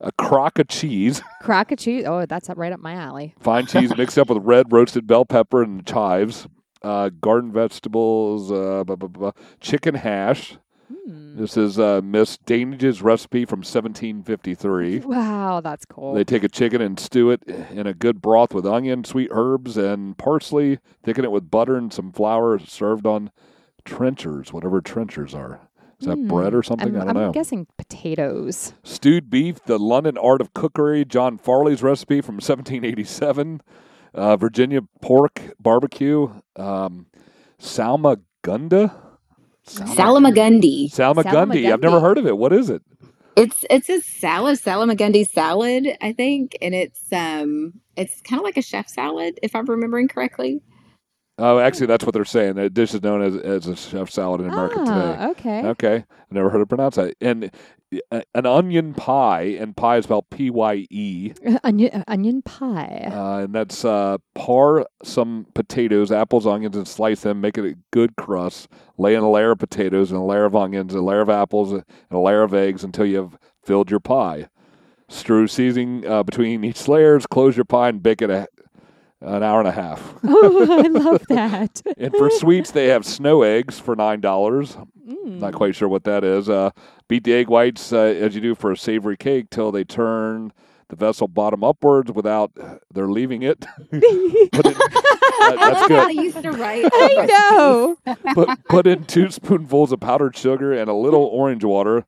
a crock of cheese, Crock of cheese. Oh, that's right up my alley. fine cheese mixed up with red roasted bell pepper and chives, uh, garden vegetables, uh, blah, blah, blah, chicken hash. Hmm. This is uh, Miss Dainge's recipe from 1753. Wow, that's cool. They take a chicken and stew it in a good broth with onion, sweet herbs, and parsley. Thicken it with butter and some flour. Served on trenchers, whatever trenchers are. Is that Hmm. bread or something? I'm, I don't I'm know. guessing potatoes. Stewed beef, the London art of cookery, John Farley's recipe from 1787. Uh, Virginia pork barbecue. Um, Salmagunda? Salamagundi. Salmagundi. I've never heard of it. What is it? It's it's a salad, salamagundi salad, I think, and it's um it's kind of like a chef salad, if I'm remembering correctly. Oh, actually, that's what they're saying. The dish is known as, as a chef salad in America today. Ah, okay. Okay, I've never heard it pronounced that. And an onion pie, and pie is spelled P Y E, Onion, uh, onion pie. uh, and that's uh, par some potatoes, apples, onions, and slice them. Make it a good crust. Lay in a layer of potatoes and a layer of onions, a layer of apples, and a layer of eggs until you have filled your pie. Strew seasoning uh, between each layers. Close your pie and bake it a, an hour and a half. oh, I love that. and for sweets, they have snow eggs for nine dollars. Mm. Not quite sure what that is. Uh, beat the egg whites uh, as you do for a savory cake till they turn the vessel bottom upwards without uh, they're leaving it. put in, that- that's I used to write. I know. Put, put in two spoonfuls of powdered sugar and a little orange water.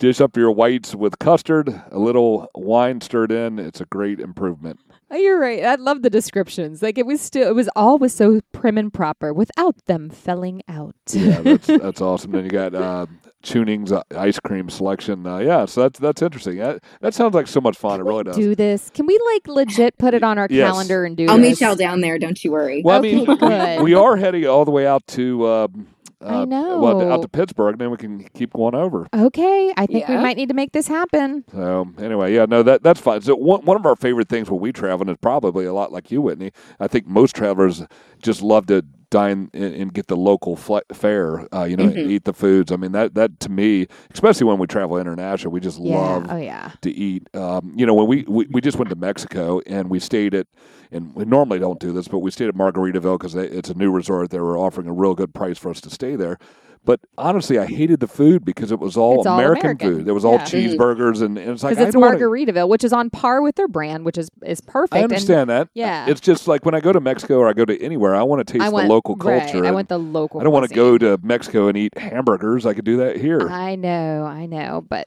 Dish up your whites with custard, a little wine stirred in. It's a great improvement. Oh, you're right. I love the descriptions. Like it was still, it was all was so prim and proper without them felling out. Yeah, that's that's awesome. Then you got uh, Tuning's uh, ice cream selection. Uh, yeah, so that's that's interesting. That, that sounds like so much fun. It really does. do this? Can we like legit put it on our Yes. calendar and do I'll this? meet y'all down there. Don't you worry. Well, I Okay, mean, we, good. we are heading all the way out to. Um, I uh, know. Well, out to Pittsburgh, then we can keep going over. Okay, I think we might need to make this happen. So anyway, yeah, no, that that's fine. So one one of our favorite things when we travel, and it's probably a lot like you, Whitney. I think most travelers just love to dine and, and get the local fare. Uh, you know, Mm-hmm. Mhm. eat the foods. I mean, that that to me, especially when we travel international, we just Yeah. love Oh yeah. to eat. Um, you know, when we, we we just went to Mexico and we stayed at, and we normally don't do this, but we stayed at Margaritaville because it's a new resort. They were offering a real good price for us to stay there. But honestly, I hated the food because it was all, It's all American, American. food. There was all Yeah. cheeseburgers and, and it's like it's don't wanna- Margaritaville, which is on par with their brand, which is is perfect. I And understand that. yeah. It's just like when I go to Mexico or I go to anywhere, I want to taste want the local right, culture. I want the local. I don't want to go to Mexico and eat hamburgers. I could do that here. I know, I know, but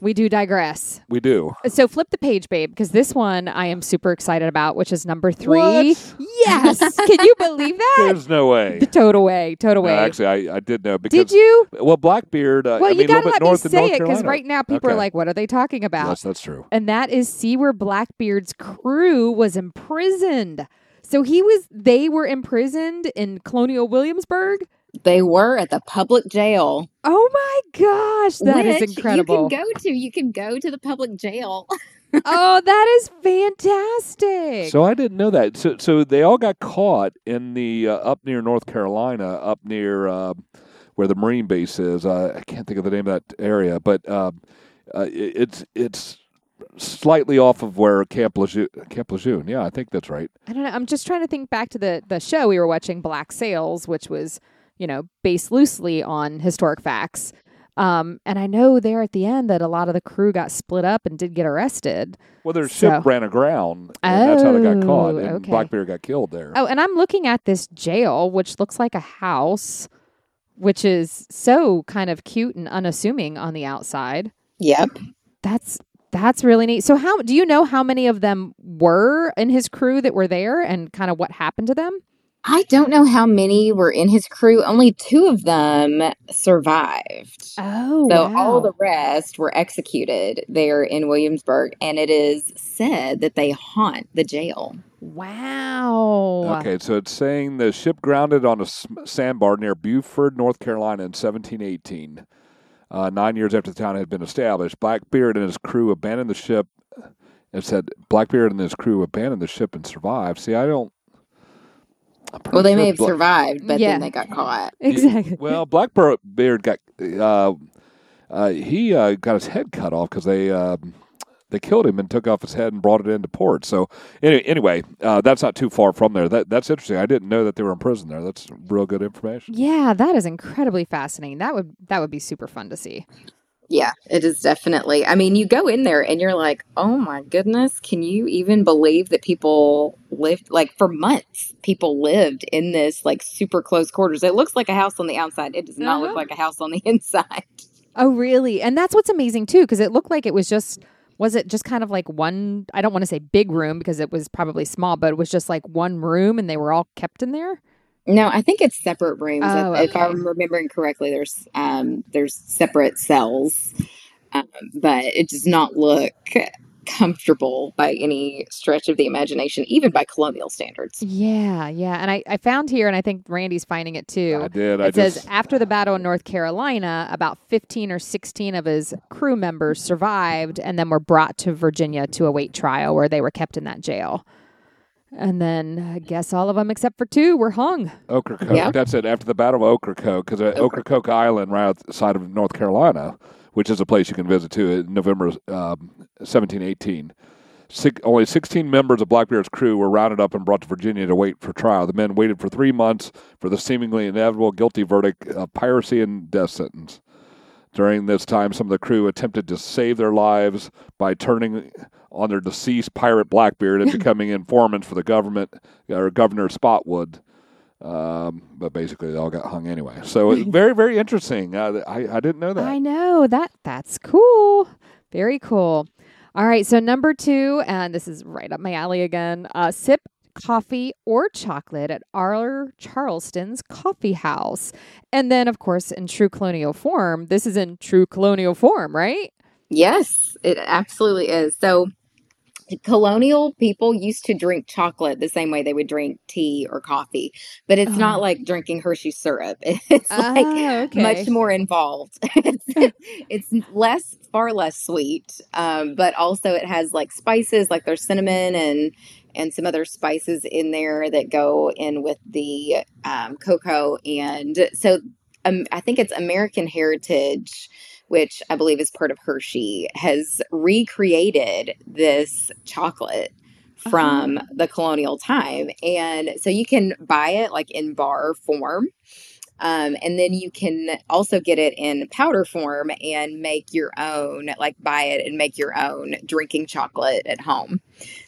we do digress. we do. So flip the page, babe, because this one I am super excited about, which is number three. What? Yes, can you believe that? There's no way. The total way, total No, way. actually, I, I did know because Did you? well, Blackbeard. Uh, Well, I you mean, gotta little let me say it because right now people are like, "What are they talking about?" Yes, that's true. and that is see where Blackbeard's crew was imprisoned. So he was, they were imprisoned in Colonial Williamsburg. They were at the public jail. Oh my gosh, that is which incredible! You can go to. You can go to the public jail. oh, that is fantastic. So I didn't know that. So so they all got caught in the uh, up near North Carolina, up near uh, where the Marine base is. Uh, I can't think of the name of that area, but um, uh, it, it's it's slightly off of where Camp Lejeune. Camp Lejeune. Yeah, I think that's right. I don't know. I'm just trying to think back to the the show we were watching, Black Sails, which was you know based loosely on historic facts. Um, and I know there at the end that a lot of the crew got split up and did get arrested. Well, their So- ship ran aground, and that's how they got caught. Oh, And okay. Blackbeard got killed there. Oh, and I'm looking at this jail, which looks like a house, which is so kind of cute and unassuming on the outside. Yep. That's that's really neat. So how do you know how many of them were in his crew that were there and kind of what happened to them? I don't know how many were in his crew. Only two of them survived. Oh, So all the rest were executed there in Williamsburg, and it is said that they haunt the jail. wow. Okay, so it's saying the ship grounded on a s- sandbar near Beaufort, North Carolina in 1718. Uh, nine years after the town had been established, Blackbeard and his crew abandoned the ship. It said Blackbeard and his crew abandoned the ship and survived. See, I don't. I'm pretty Well, they sure may have Bla- survived, but Yeah. then they got caught. Exactly. Well, Blackbeard got uh, uh, he uh, got his head cut off because they uh, they killed him and took off his head and brought it into port. So anyway, anyway, uh, that's not too far from there. That that's interesting. I didn't know that they were in prison there. That's real good information. Yeah, that is incredibly fascinating. That would that would be super fun to see. Yeah, it is definitely. I mean, you go in there and you're like, oh my goodness, can you even believe that people lived, like for months, people lived in this like super close quarters? It looks like a house on the outside. It does not Uh-huh. look like a house on the inside. Oh, really? And that's what's amazing too, because it looked like it was just was it just kind of like one? I don't want to say big room because it was probably small, but it was just like one room, and they were all kept in there. No, I think it's separate rooms. Oh, if, if. I'm remembering correctly, there's um there's separate cells, um, but it does not look comfortable by any stretch of the imagination, even by colonial standards. Yeah, yeah. And I, I found here, and I think Randy's finding it too. I did. I It says just after the battle in North Carolina, about 15 or 16 of his crew members survived and then were brought to Virginia to await trial, where they were kept in that jail. And then I guess all of them except for two were hung. Ocracoke. Yeah. That's it. After the Battle of Ocracoke, because uh, Ocracoke Island, right outside of North Carolina, which is a place you can visit too, in November um, 1718. Six, only 16 members of Blackbeard's crew were rounded up and brought to Virginia to wait for trial. The men waited for three months for the seemingly inevitable guilty verdict of piracy and death sentence. During this time, some of the crew attempted to save their lives by turning on their deceased pirate Blackbeard and becoming informants for the government or Governor Spotswood. Um, but basically, they all got hung anyway. So it's very, very interesting. Uh, I, I didn't know that. I know that that's cool. Very cool. All right, so number two, and this is right up my alley again. Uh, sip coffee or chocolate at R. Charlton's Coffee House, and then of course in true colonial form. This is in true colonial form, right? Yes, it absolutely is. So, colonial people used to drink chocolate the same way they would drink tea or coffee, but it's Oh. not like drinking Hershey syrup. It's like Ah, okay. much more involved. it's, it's less, far less sweet, um, but also it has like spices, like there's cinnamon and and some other spices in there that go in with the um, cocoa, and so um, I think it's American Heritage which I believe is part of Hershey, has recreated this chocolate from the colonial time. And so you can buy it like in bar form. Um, and then you can also get it in powder form and make your own, like buy it and make your own drinking chocolate at home.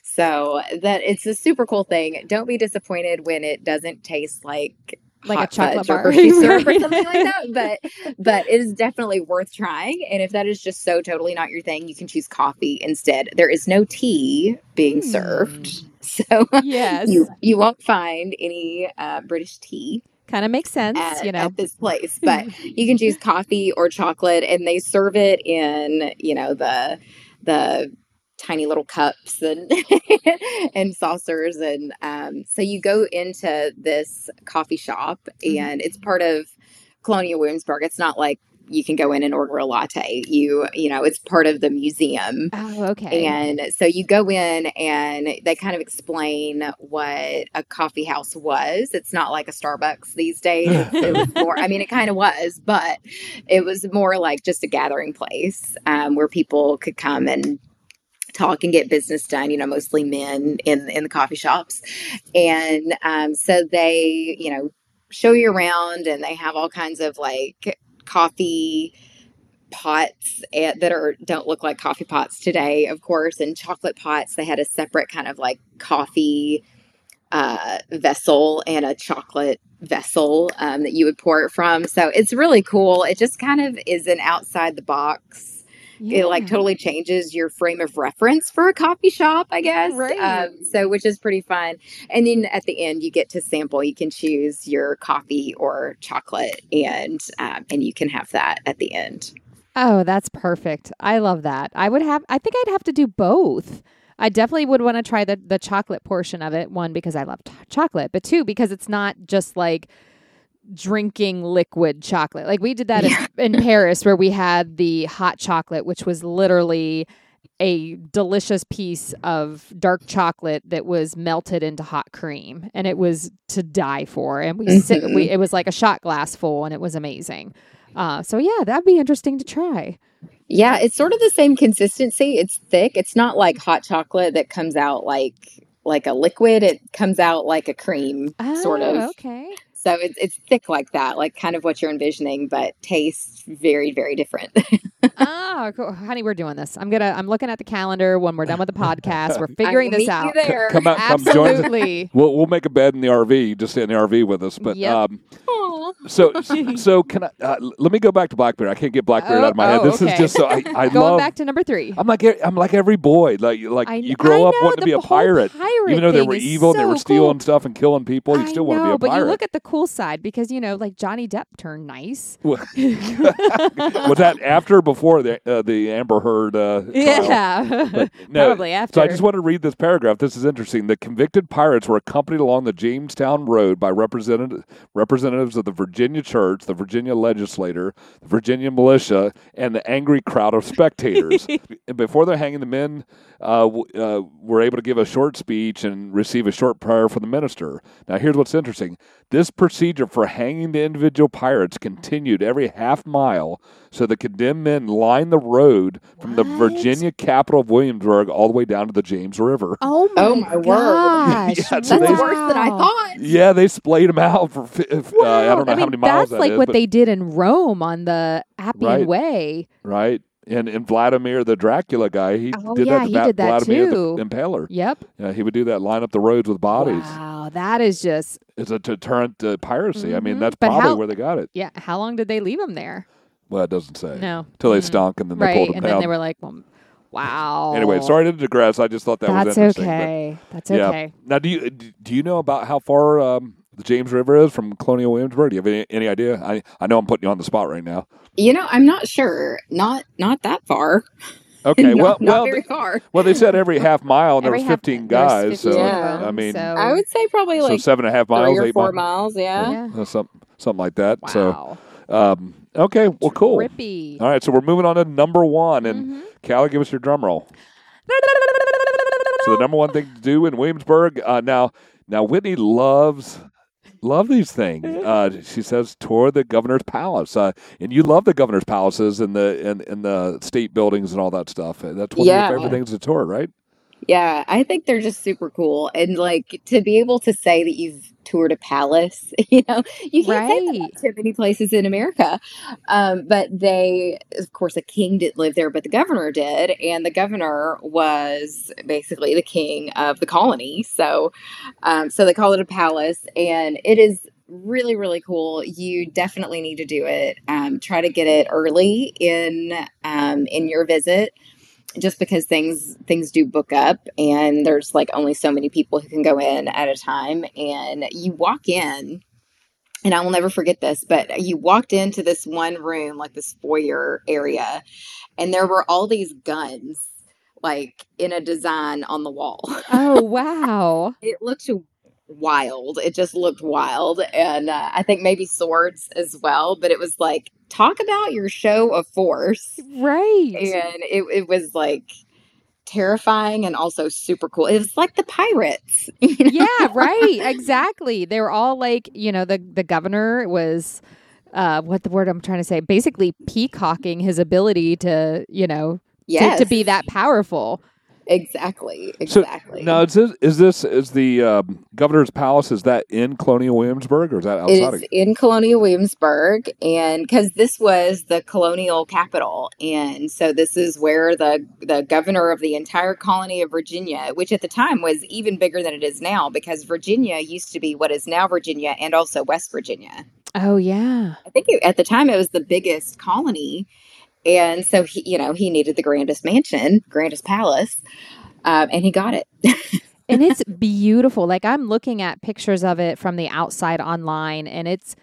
So that it's a super cool thing. Don't be disappointed when it doesn't taste like Like a chocolate fudge or bar. Syrup or something like that. But but it is definitely worth trying. And if that is just so totally not your thing, you can choose coffee instead. There is no tea being Hmm. served, so Yes, you you won't find any uh, British tea kind of makes sense. at, you know, at this place. But you can choose coffee or chocolate, and they serve it in you know the the tiny little cups and and saucers and um, so you go into this coffee shop Mhm. and it's part of colonial williamsburg it's not like you can go in and order a latte you you know it's part of the museum oh, okay. and so you go in and they kind of explain what a coffee house was. It's not like a Starbucks these days. It was more, I mean, it kind of was, but it was more like just a gathering place um, where people could come and talk and get business done you know mostly men in in the coffee shops. And um, so they you know show you around and they have all kinds of like coffee pots eh, that are don't look like coffee pots today of course and chocolate pots. They had a separate kind of like coffee uh, vessel and a chocolate vessel um, that you would pour it from. So it's really cool. It just kind of is an outside the box it like totally changes your frame of reference for a coffee shop, I guess. Right. Um, so, which is pretty fun. And then at the end, you get to sample. You can choose your coffee or chocolate, and um, and you can have that at the end. Oh, that's perfect. I love that. I would have I think I'd have to do both. I definitely would want to try the the chocolate portion of it. One because I love t- chocolate, but two because it's not just like drinking liquid chocolate. Like we did that in, in Paris where we had the hot chocolate which was literally a delicious piece of dark chocolate that was melted into hot cream and it was to die for and we, sit, we it was like a shot glass full and it was amazing. Uh, so yeah, that'd be interesting to try. Yeah, it's sort of the same consistency. It's thick. It's not like hot chocolate that comes out like like a liquid. It comes out like a cream, sort Oh, of. Okay. So it's it's thick like that, like kind of what you're envisioning, but tastes very very different. oh, cool. honey, we're doing this. I'm gonna. I'm looking at the calendar when we're done with the podcast. We're I figuring will this meet out. You there. Come out, come join us. Absolutely. We'll we'll make a bed in the RV. Just stay in the RV with us. But Yep. um, Aw. So so can I? Uh, let me go back to Blackbeard. I can't get Blackbeard Oh, out of my head. oh, This okay. is just so I, I Going love. back to number three. I'm like I'm like every boy. Like like I- you grow I up know, wanting to be a pirate, pirate even though they were evil and they were stealing cool. stuff and killing people. You still want to be a but pirate. But you look at the cool side because you know, like Johnny Depp turned nice. was that after or before the uh, the Amber Heard? Uh? Yeah, But no, probably after. So I just want to read this paragraph. This is interesting. The convicted pirates were accompanied along the Jamestown Road by representative, representatives of the Virginia Church, the Virginia Legislature, the Virginia Militia, and the angry crowd of spectators. and before they're hanging, the men uh, w- uh, were able to give a short speech and receive a short prayer from the minister. Now, here's what's interesting. This procedure for hanging the individual pirates continued every half mile, so the condemned men lined the road from the Virginia capital of Williamsburg all the way down to the James River. oh my, Oh, my word. Yeah, so That's they- worse than I thought. Yeah, they splayed them out for. fi- if, uh, I don't know I mean, how many miles that's that like is, what they did in Rome on the Appian Right. Way. right. And and Vladimir the Dracula guy, he Oh, did yeah, that. he Va- did that Vladimir too. the Impaler. Yep. Yeah, he would do that. Line up the roads with bodies. Wow, that is just It's a deterrent to piracy. I mean, Mhm. that's But probably how- where they got it. yeah. How long did they leave him there? Well, it doesn't say. No, Till they Mm. stunk and then they right, pulled him and down. then they were like, well, "Wow." Anyway, sorry to digress. I just thought that was That's interesting. but- okay. That's Yeah. okay. Now, do you do you know about how far um, the James River is from Colonial Williamsburg? Do you have any, any idea? I I know I'm putting you on the spot right now. You know, I'm not sure. Not not that far. Okay, not, well, not well, very th- far. well, they said every half mile and there Every was half- 15 was guys. 15 so Yeah. I mean, so, I would say probably so like seven and a half miles, eight four miles, miles. Yeah. yeah. uh, something something like that. Wow. So, um, okay, well, cool. Trippy. All right, so we're moving on to number one, and Mhm. Callie, give us your drum roll. So the number one thing to do in Williamsburg uh, now. Now Whitney loves love these things. Uh, she says tour the governor's palace, uh, and you love the governor's palaces and the and, and the state buildings and all that stuff. That's one Yeah. of your favorite things to tour, right? Yeah, I think they're just super cool. And like to be able to say that you've toured a palace, you know, you can't say that Right. too many places in America. Um, but they, of course, a king didn't live there, but the governor did. And the governor was basically the king of the colony. So, um, so they call it a palace. And it is really, really cool. You definitely need to do it. Um, try to get it early in, um, in your visit just because things things do book up and there's like only so many people who can go in at a time and you walk in and I will never forget this but you walked into this one room like this foyer area and there were all these guns like in a design on the wall Oh wow. it looked wild it just looked wild and uh, I think maybe swords as well but it was like talk about your show of force Right. and it, it was like terrifying and also super cool. It was like the pirates. you know? yeah, right. Exactly. They were all like, you know, the the governor was uh what the word I'm trying to say, basically peacocking his ability to, you know, to, to be that powerful. Exactly, So, exactly. Now, is this is this is the um, governor's palace? Is that in Colonial Williamsburg or is that outside? is of in Colonial Williamsburg, and because this was the colonial capital, and so this is where the the governor of the entire colony of Virginia, which at the time was even bigger than it is now, because Virginia used to be what is now Virginia and also West Virginia. Oh yeah. I think it, at the time it was the biggest colony, and so he, you know, he needed the grandest mansion, grandest palace, um, and he got it. and it's beautiful. Like I'm looking at pictures of it from the outside online and it's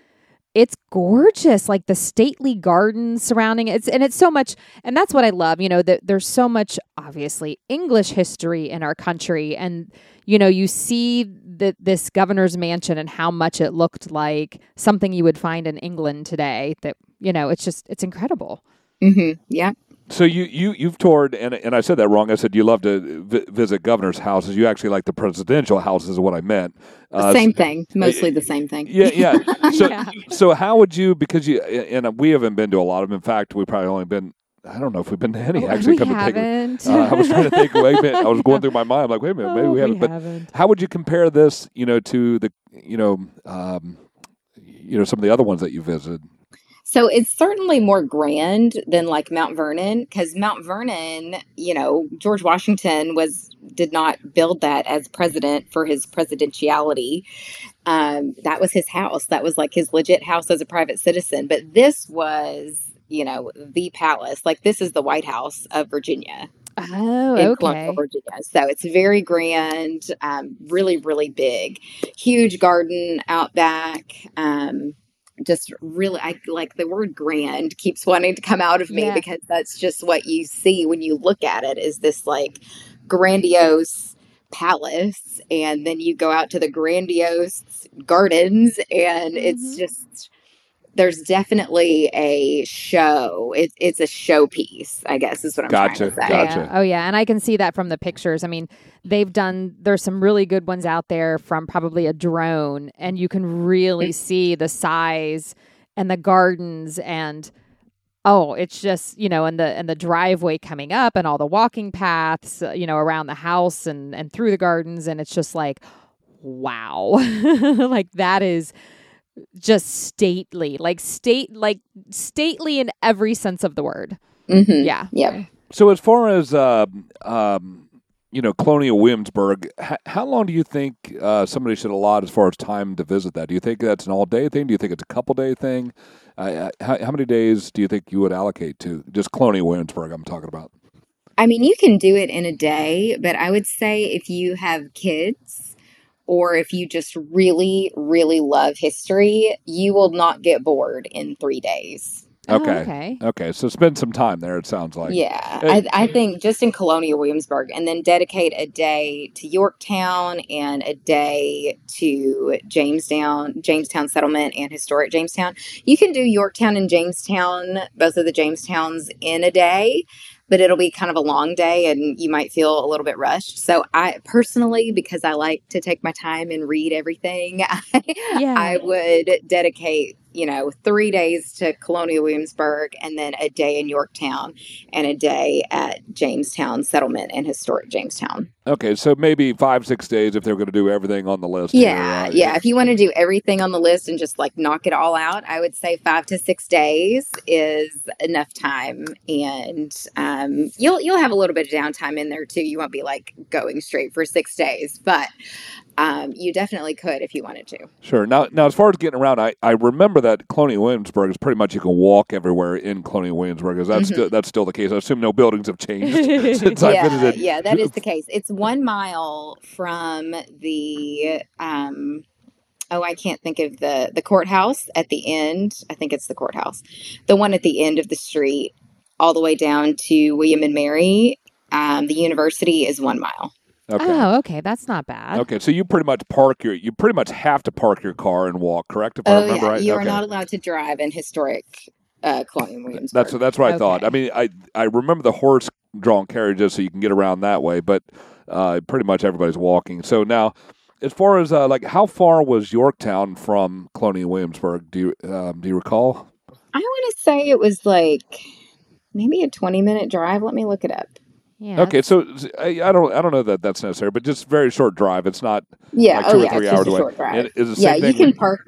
it's gorgeous like the stately gardens surrounding it it's, and it's so much and that's what i love you know that there's so much obviously english history in our country and you know you see that this governor's mansion and how much it looked like something you would find in england today that you know it's just it's incredible hmm Yeah, So you you you've toured, and and I said that wrong. I said you love to vi- visit governors' houses. You actually like the presidential houses, is what I meant. Uh, same thing, mostly the same thing. Yeah, yeah. So Yeah. so how would you? Because you and we haven't been to a lot of. them. In fact, we've probably only been I don't know if we've been to any. Oh, actually, we come to think of it. haven't. Uh, I was trying to think. Wait a minute. I was going through my mind. I'm like, wait a minute. Maybe Oh, we haven't. But haven't. how would you compare this? You know, to the you know, um, you know, some of the other ones that you visited. So it's certainly more grand than like Mount Vernon because Mount Vernon, you know, George Washington was did not build that as president for his presidentiality. Um, that was his house. That was like his legit house as a private citizen. But this was, you know, the palace. Like this is the White House of Virginia Oh, in okay. Colonial Virginia. So it's very grand, um, really, really big, huge garden out back. Um, just really, I like the word grand keeps wanting to come out of me Yeah. because that's just what you see when you look at it is this like grandiose palace. And then you go out to the grandiose gardens and it's Mhm. just, there's definitely a show. It, it's a showpiece, I guess, is what I'm Gotcha, trying to say. gotcha. Yeah. Oh yeah, and I can see that from the pictures. I mean, they've done there's some really good ones out there from probably a drone and you can really see the size and the gardens and oh, it's just, you know, and the and the driveway coming up and all the walking paths, uh, you know, around the house and and through the gardens and it's just like wow. like that is just stately. Like state like stately in every sense of the word. Mm-hmm. Yeah. Yep. So as far as um, um, you know, Colonial Williamsburg, h- how long do you think uh, somebody should allot as far as time to visit that? Do you think that's an all day thing? Do you think it's a couple day thing? Uh, uh, how, how many days do you think you would allocate to just Colonial Williamsburg? I'm talking about. I mean, you can do it in a day, but I would say if you have kids or if you just really, really love history, you will not get bored in three days. Oh, Okay. okay. Okay, so spend some time there. It sounds like. yeah, I, I think just in Colonial Williamsburg, and then dedicate a day to Yorktown and a day to Jamestown, Jamestown Settlement, and historic Jamestown. You can do Yorktown and Jamestown, both of the Jamestowns, in a day, but it'll be kind of a long day, and you might feel a little bit rushed. So, I personally, because I like to take my time and read everything, I, Yeah. I would dedicate, you know, three days to Colonial Williamsburg and then a day in Yorktown and a day at Jamestown Settlement and Historic Jamestown. Okay, so maybe five, six days if they're going to do everything on the list. Yeah, here, yeah. If you want to do everything on the list and just like knock it all out, I would say five to six days is enough time, and um, you'll you'll have a little bit of downtime in there too. You won't be like going straight for six days, but um, you definitely could if you wanted to. Sure. Now, now, as far as getting around, I, I remember that Colonial Williamsburg is pretty much you can walk everywhere in Colonial Williamsburg. Is that Mhm. still that's still the case? I assume no buildings have changed since I yeah, visited. yeah, that is the case. It's one mile from the um oh, I can't think of the the courthouse at the end. I think it's the courthouse. The one at the end of the street, all the way down to William and Mary. Um, the university is one mile. Okay. Oh, okay. That's not bad. Okay, so you pretty much park your you pretty much have to park your car and walk, correct? If I Oh remember yeah, right. you okay. are not allowed to drive in historic uh, Colonial Williamsburg. That's that's what I thought. I mean, I I remember the horse drawn carriages, so you can get around that way, but uh, pretty much everybody's walking. So now, as far as uh, like how far was Yorktown from Colonial Williamsburg? Do you um, do you recall? I want to say it was like maybe a twenty minute drive. Let me look it up. Yeah. Okay, so I, I don't I don't know that that's necessary, but just very short drive. It's not Yeah, like oh two or yeah, three it's hours just a away. short drive. And yeah same you can with- park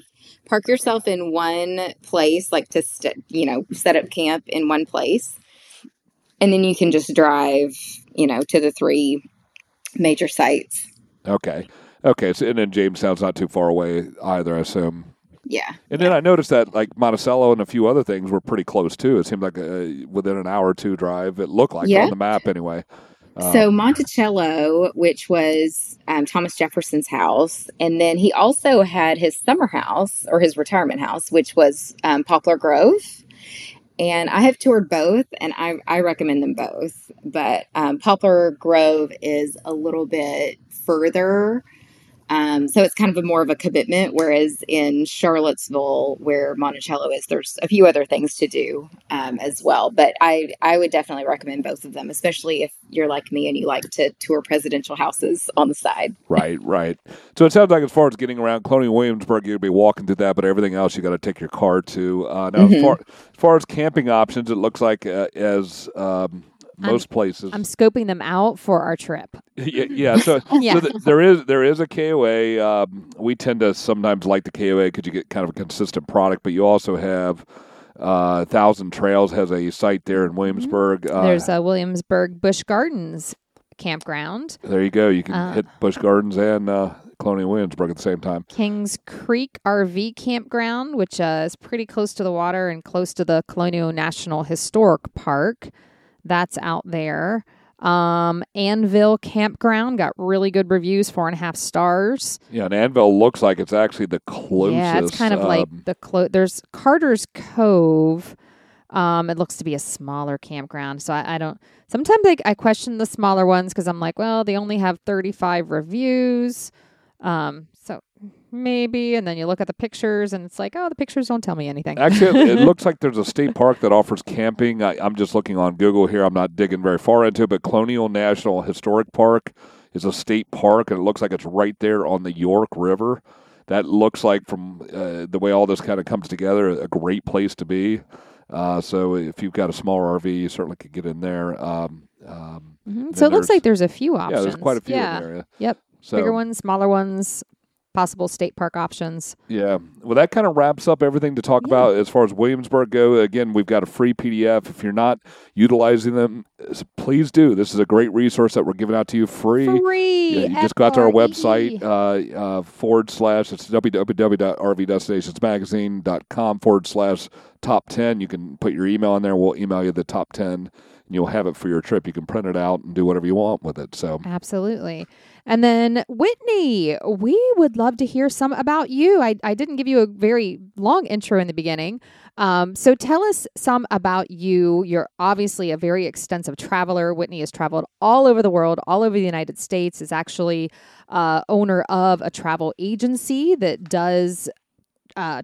park yourself in one place like to st- you know set up camp in one place and then you can just drive you know to the three major sites Okay, okay. So and then Jamestown's not too far away either, I assume. yeah And then I noticed that like Monticello and a few other things were pretty close too. It seemed like a, within an hour or two drive. It looked like Yeah. on the map anyway. Uh, so monticello which was um, thomas jefferson's house and then he also had his summer house or his retirement house which was um, poplar grove and I have toured both, and I, I recommend them both. But um, Poplar Grove is a little bit further Um, so it's kind of a more of a commitment. Whereas in Charlottesville, where Monticello is, there's a few other things to do um, as well. But I I would definitely recommend both of them, especially if you're like me and you like to tour presidential houses on the side. Right, right. So it sounds like as far as getting around Colonial Williamsburg, you'd be walking through that, but everything else you got to take your car to. Uh, now, Mhm. as, far, as far as camping options, it looks like uh, as um, most places. I'm scoping them out for our trip. yeah, yeah. So, Yeah. so th- there is there is a KOA. Um, we tend to sometimes like the KOA because you get kind of a consistent product, but you also have uh, Thousand Trails has a site there in Williamsburg. Uh, There's a Williamsburg Busch Gardens campground. there you go. You can uh, hit Busch Gardens and uh, Colonial Williamsburg at the same time. Kings Creek RV Campground, which uh, is pretty close to the water and close to the Colonial National Historic Park. That's out there. Um, Anvil Campground got really good reviews, four and a half stars. Yeah, and Anvil looks like it's actually the closest. Yeah, it's kind of like um, the clo- There's Carter's Cove. Um, it looks to be a smaller campground, so I, I don't. Sometimes I, I question the smaller ones because I'm like, well, they only have 35 reviews. Um, so maybe, and then you look at the pictures, and it's like, oh, the pictures don't tell me anything. Actually, it, it looks like there's a state park that offers camping. I, I'm just looking on Google here. I'm not digging very far into it, but Colonial National Historic Park is a state park, and it looks like it's right there on the York River. That looks like, from uh, the way all this kind of comes together, a great place to be. Uh, so if you've got a small RV, you certainly could get in there. Um, um, Mhm. So it looks like there's a few options. yeah, there's quite a few Yeah. in there. yeah. Yep. So, Bigger ones, smaller ones, possible state park options. Yeah. Well, that kind of wraps up everything to talk Yeah. about as far as Williamsburg go. Again, we've got a free PDF. If you're not utilizing them, please do. This is a great resource that we're giving out to you free. Free. Yeah, you just go out to our website, uh, uh, forward slash, it's www.rvdestinationsmagazine.com forward slash top 10. You can put your email in there. We'll email you the top 10 and you'll have it for your trip. You can print it out and do whatever you want with it. So, Absolutely. And then Whitney, we would love to hear some about you. I, I didn't give you a very long intro in the beginning. Um, so tell us some about you. You're obviously a very extensive traveler. Whitney has traveled all over the world, all over the United States, is actually uh, owner of a travel agency that does uh,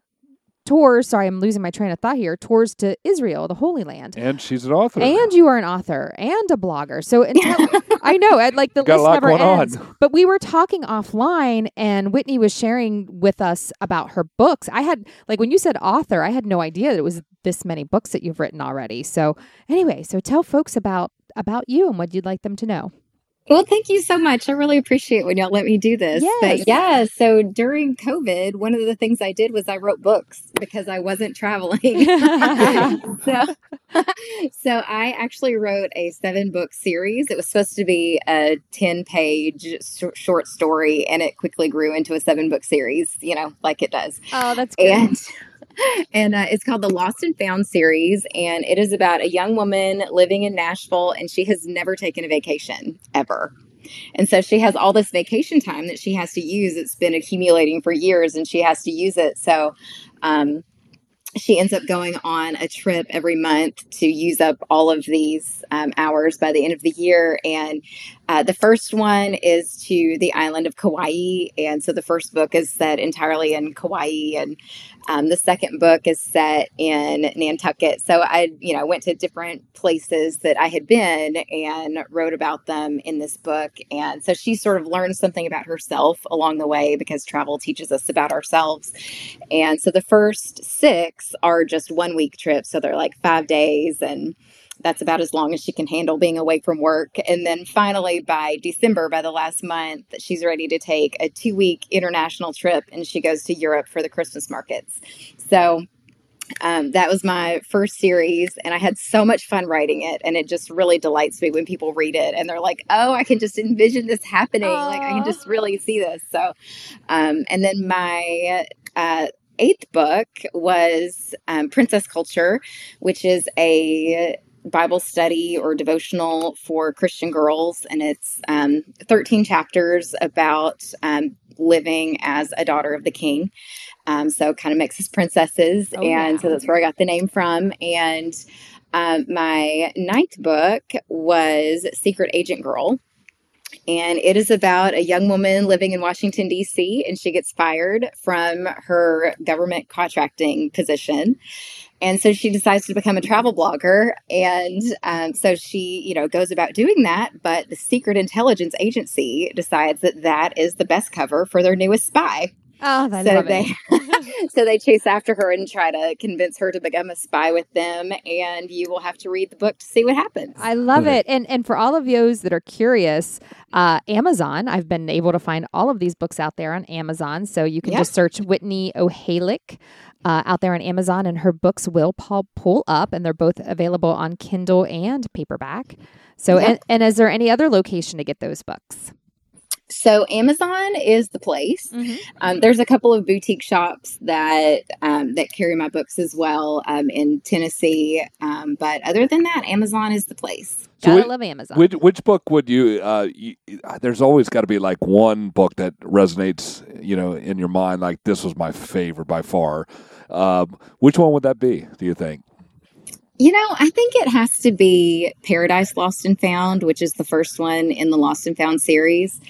tours. Sorry, I'm losing my train of thought here. Tours to Israel, the Holy Land. and she's an author. And you are an author and a blogger. So and tell, I know, Ed, like the Got a list lot never going on. ends. But we were talking offline, and Whitney was sharing with us about her books. I had like when you said author, I had no idea that it was this many books that you've written already. So anyway, so tell folks about about you and what you'd like them to know. Well, thank you so much. I really appreciate when y'all let me do this. Yes. But yeah, so during COVID, one of the things I did was I wrote books because I wasn't traveling. so, so I actually wrote a seven book series. It was supposed to be a 10 page sh- short story, and it quickly grew into a seven book series, you know, like it does oh, that's good. and and uh, it's called the Lost and Found series, and it is about a young woman living in Nashville, and she has never taken a vacation ever. And so she has all this vacation time that she has to use. It's been accumulating for years, and she has to use it. So, um, she ends up going on a trip every month to use up all of these um, hours by the end of the year. And uh, the first one is to the island of Kauai. And so the first book is set entirely in Kauai. And um, the second book is set in Nantucket. So I, you know, went to different places that I had been and wrote about them in this book. And so she sort of learned something about herself along the way because travel teaches us about ourselves. And so the first six are just one week trips. So they're like five days and that's about as long as she can handle being away from work. And then finally, by December, by the last month, she's ready to take a two week international trip and she goes to Europe for the Christmas markets. So um, that was my first series, and I had so much fun writing it. And it just really delights me when people read it and they're like, oh, I can just envision this happening. Like, I can just really see this. So, um, and then my uh, eighth book was um, Princess Culture, which is a Bible study or devotional for Christian girls, and it's um, 13 chapters about um, living as a daughter of the king. Um, so kind of mixes princesses, Oh, and yeah. so that's where I got the name from. And um, my ninth book was Secret Agent Girl. And it is about a young woman living in Washington, D.C., and she gets fired from her government contracting position. And so she decides to become a travel blogger. And um, so she, you know, goes about doing that. But the secret intelligence agency decides that that is the best cover for their newest spy. Oh, I so love they it. so they chase after her and try to convince her to become a spy with them and you will have to read the book to see what happens I love Mhm. it. And and for all of those that are curious, uh, Amazon, I've been able to find all of these books out there on Amazon. So you can Yep. just search Whitney O'Halek uh, out there on Amazon, and her books will pull, pull up, and they're both available on Kindle and paperback. So, Yep. and, and is there any other location to get those books? So amazon is the place um, there's a couple of boutique shops that um, that carry my books as well um, in tennessee um, but other than that amazon is the place So Gotta whi- love Amazon. Which which book would you? Uh, you there's always got to be like one book that resonates, you know, in your mind. Like this was my favorite by far. Um, which one would that be? Do you think? You know, I think it has to be Paradise Lost and Found, which is the first one in the Lost and Found series,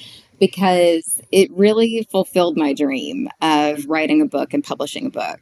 because it really fulfilled my dream of writing a book and publishing a book.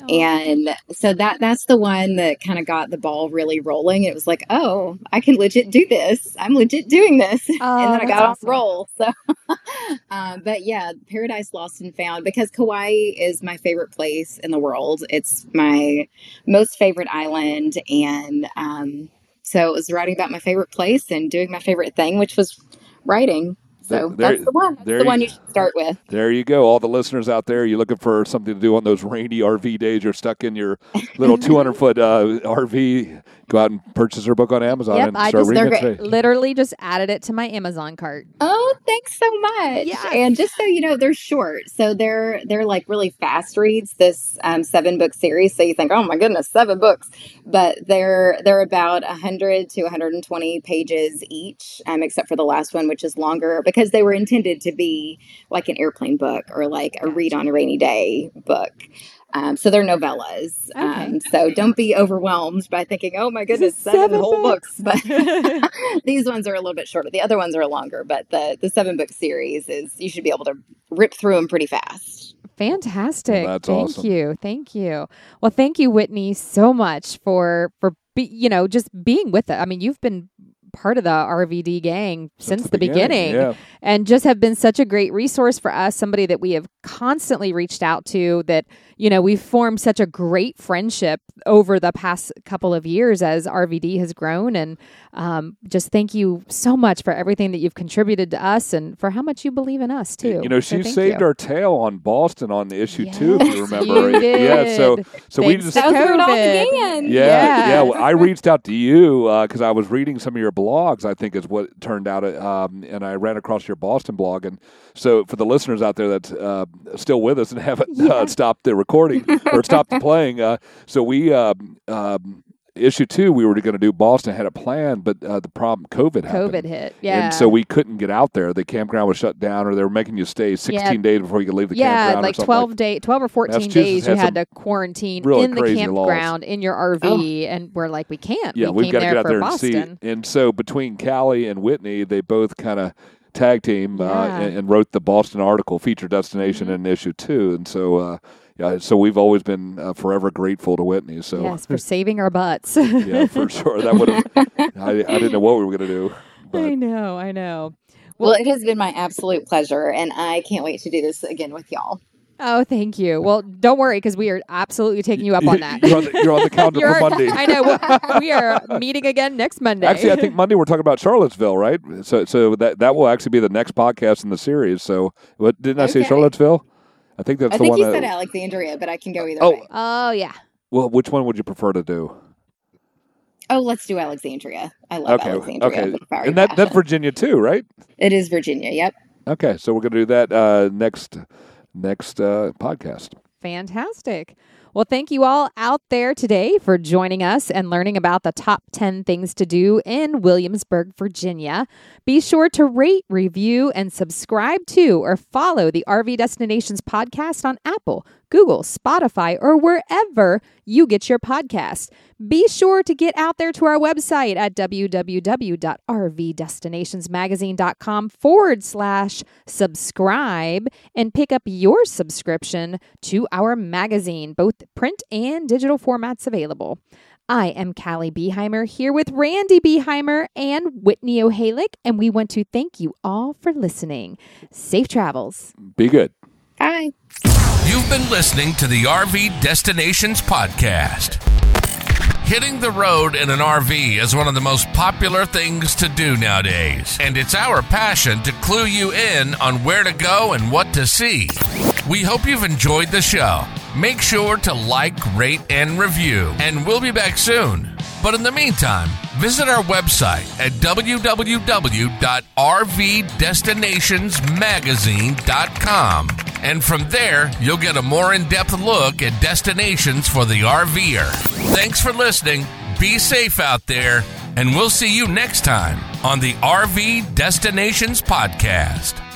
Oh. And so that that's the one that kind of got the ball really rolling. It was like, oh, I can legit do this. I'm legit doing this. Oh, and then I got awesome. on roll. So, um, but yeah, Paradise Lost and Found because Kauai is my favorite place in the world. It's my most favorite island, and um, so it was writing about my favorite place and doing my favorite thing, which was writing. So There- that's the one. That's the you- one you should start with. There you go. All the listeners out there, you're looking for something to do on those rainy RV days. You're stuck in your little 200 foot uh, RV. Go out and purchase her book on Amazon Yep, and I start just reading it today. Literally just added it to my Amazon cart. Oh, thanks so much. Yeah. And just so you know, they're short, so they're they're like really fast reads. This um, seven book series, so you think, oh my goodness, seven books, but they're they're about hundred to 120 pages each, um, except for the last one, which is longer because they were intended to be like an airplane book or like a read on a rainy day book. Um, so they're novellas. Um, so don't be overwhelmed by thinking, oh my goodness, seven, seven whole books. books. But these ones are a little bit shorter. The other ones are longer, but the the seven book series is you should be able to rip through them pretty fast. Fantastic. Well, that's thank awesome. you. Thank you. Well, thank you, Whitney, so much for for be, you know just being with it. I mean, you've been part of the RVD gang since, the, beginning, Yeah. and just have been such a great resource for us. Somebody that we have constantly reached out to. That you know we've formed such a great friendship over the past couple of years as RVD has grown, and um, just thank you so much for everything that you've contributed to us and for how much you believe in us too. You know, she thank saved you. our tail on Boston on the issue too. if you remember. you Yeah, so did. so we just to That was where it all COVID. began. Yeah, yeah. Well, I reached out to you because I was reading some of your blogs. I think is what turned out, um, and I ran across your Boston blog. And so, for the listeners out there that's uh, still with us and haven't uh, stopped the recording or stopped the playing, uh, so we um, um, issue two we were going to do Boston had a plan, but uh, the problem COVID happened. COVID hit. Yeah. And so we couldn't get out there. The campground was shut down, or they were making you stay 16 Yeah. days before you could leave the yeah, campground. Yeah, like something 12 day, 12 or 14 Massachusetts days you had had to quarantine really in the crazy laws. campground in your RV and we're like we can't. Yeah, we we've got to get out for there and Boston. see. And so between Caly and Whitney, they both kind of tag team uh, and, and wrote the Boston article, feature destination Mhm. in issue two. And so, uh, yeah, so we've always been uh, forever grateful to Whitney. So yes, for saving our butts. yeah, for sure, that would have. I, I didn't know what we were going to do. I know, I know. Well, it has been my absolute pleasure, and I can't wait to do this again with y'all. Oh, thank you. Well, don't worry because we are absolutely taking you up on that. You're on the, you're on the calendar You're- for Monday. I know. We're- meeting again next Monday. Actually, I think Monday we're talking about Charlottesville, right? So, so that that will actually be the next podcast in the series. So, what didn't I say Charlottesville? I think that's I the think one. you that, said Alexandria, but I can go either Oh. way. Oh yeah. well, which one would you prefer to do? Oh, let's do Alexandria. I love Okay, Alexandria. okay, and that that's. Virginia too, right? it is Virginia. Yep. Okay, so we're going to do that uh, next next uh, podcast. Fantastic. Well, thank you all out there today for joining us and learning about the top 10 things to do in Williamsburg, Virginia. Be sure to rate, review, and subscribe to or follow the RV Destinations podcast on Apple, Google, Spotify, or wherever you get your podcasts. Be sure to get out there to our website at www.rvdestinationsmagazine.com forward slash subscribe and pick up your subscription to our magazine, both print and digital formats available. I am Caly Beheimer here with Randy Beheimer and Whitney O'Halek, and we want to thank you all for listening. Safe travels. Be good. Bye. You've been listening to the RV Destinations Podcast. Hitting the road in an RV is one of the most popular things to do nowadays, and it's our passion to clue you in on where to go and what to see. We hope you've enjoyed the show. Make sure to like, rate, and review, and we'll be back soon. But in the meantime, visit our website at www.rvdestinationsmagazine.com. And from there, you'll get a more in depth look at destinations for the RVer. Thanks for listening. Be safe out there, and we'll see you next time on the RV Destinations Podcast.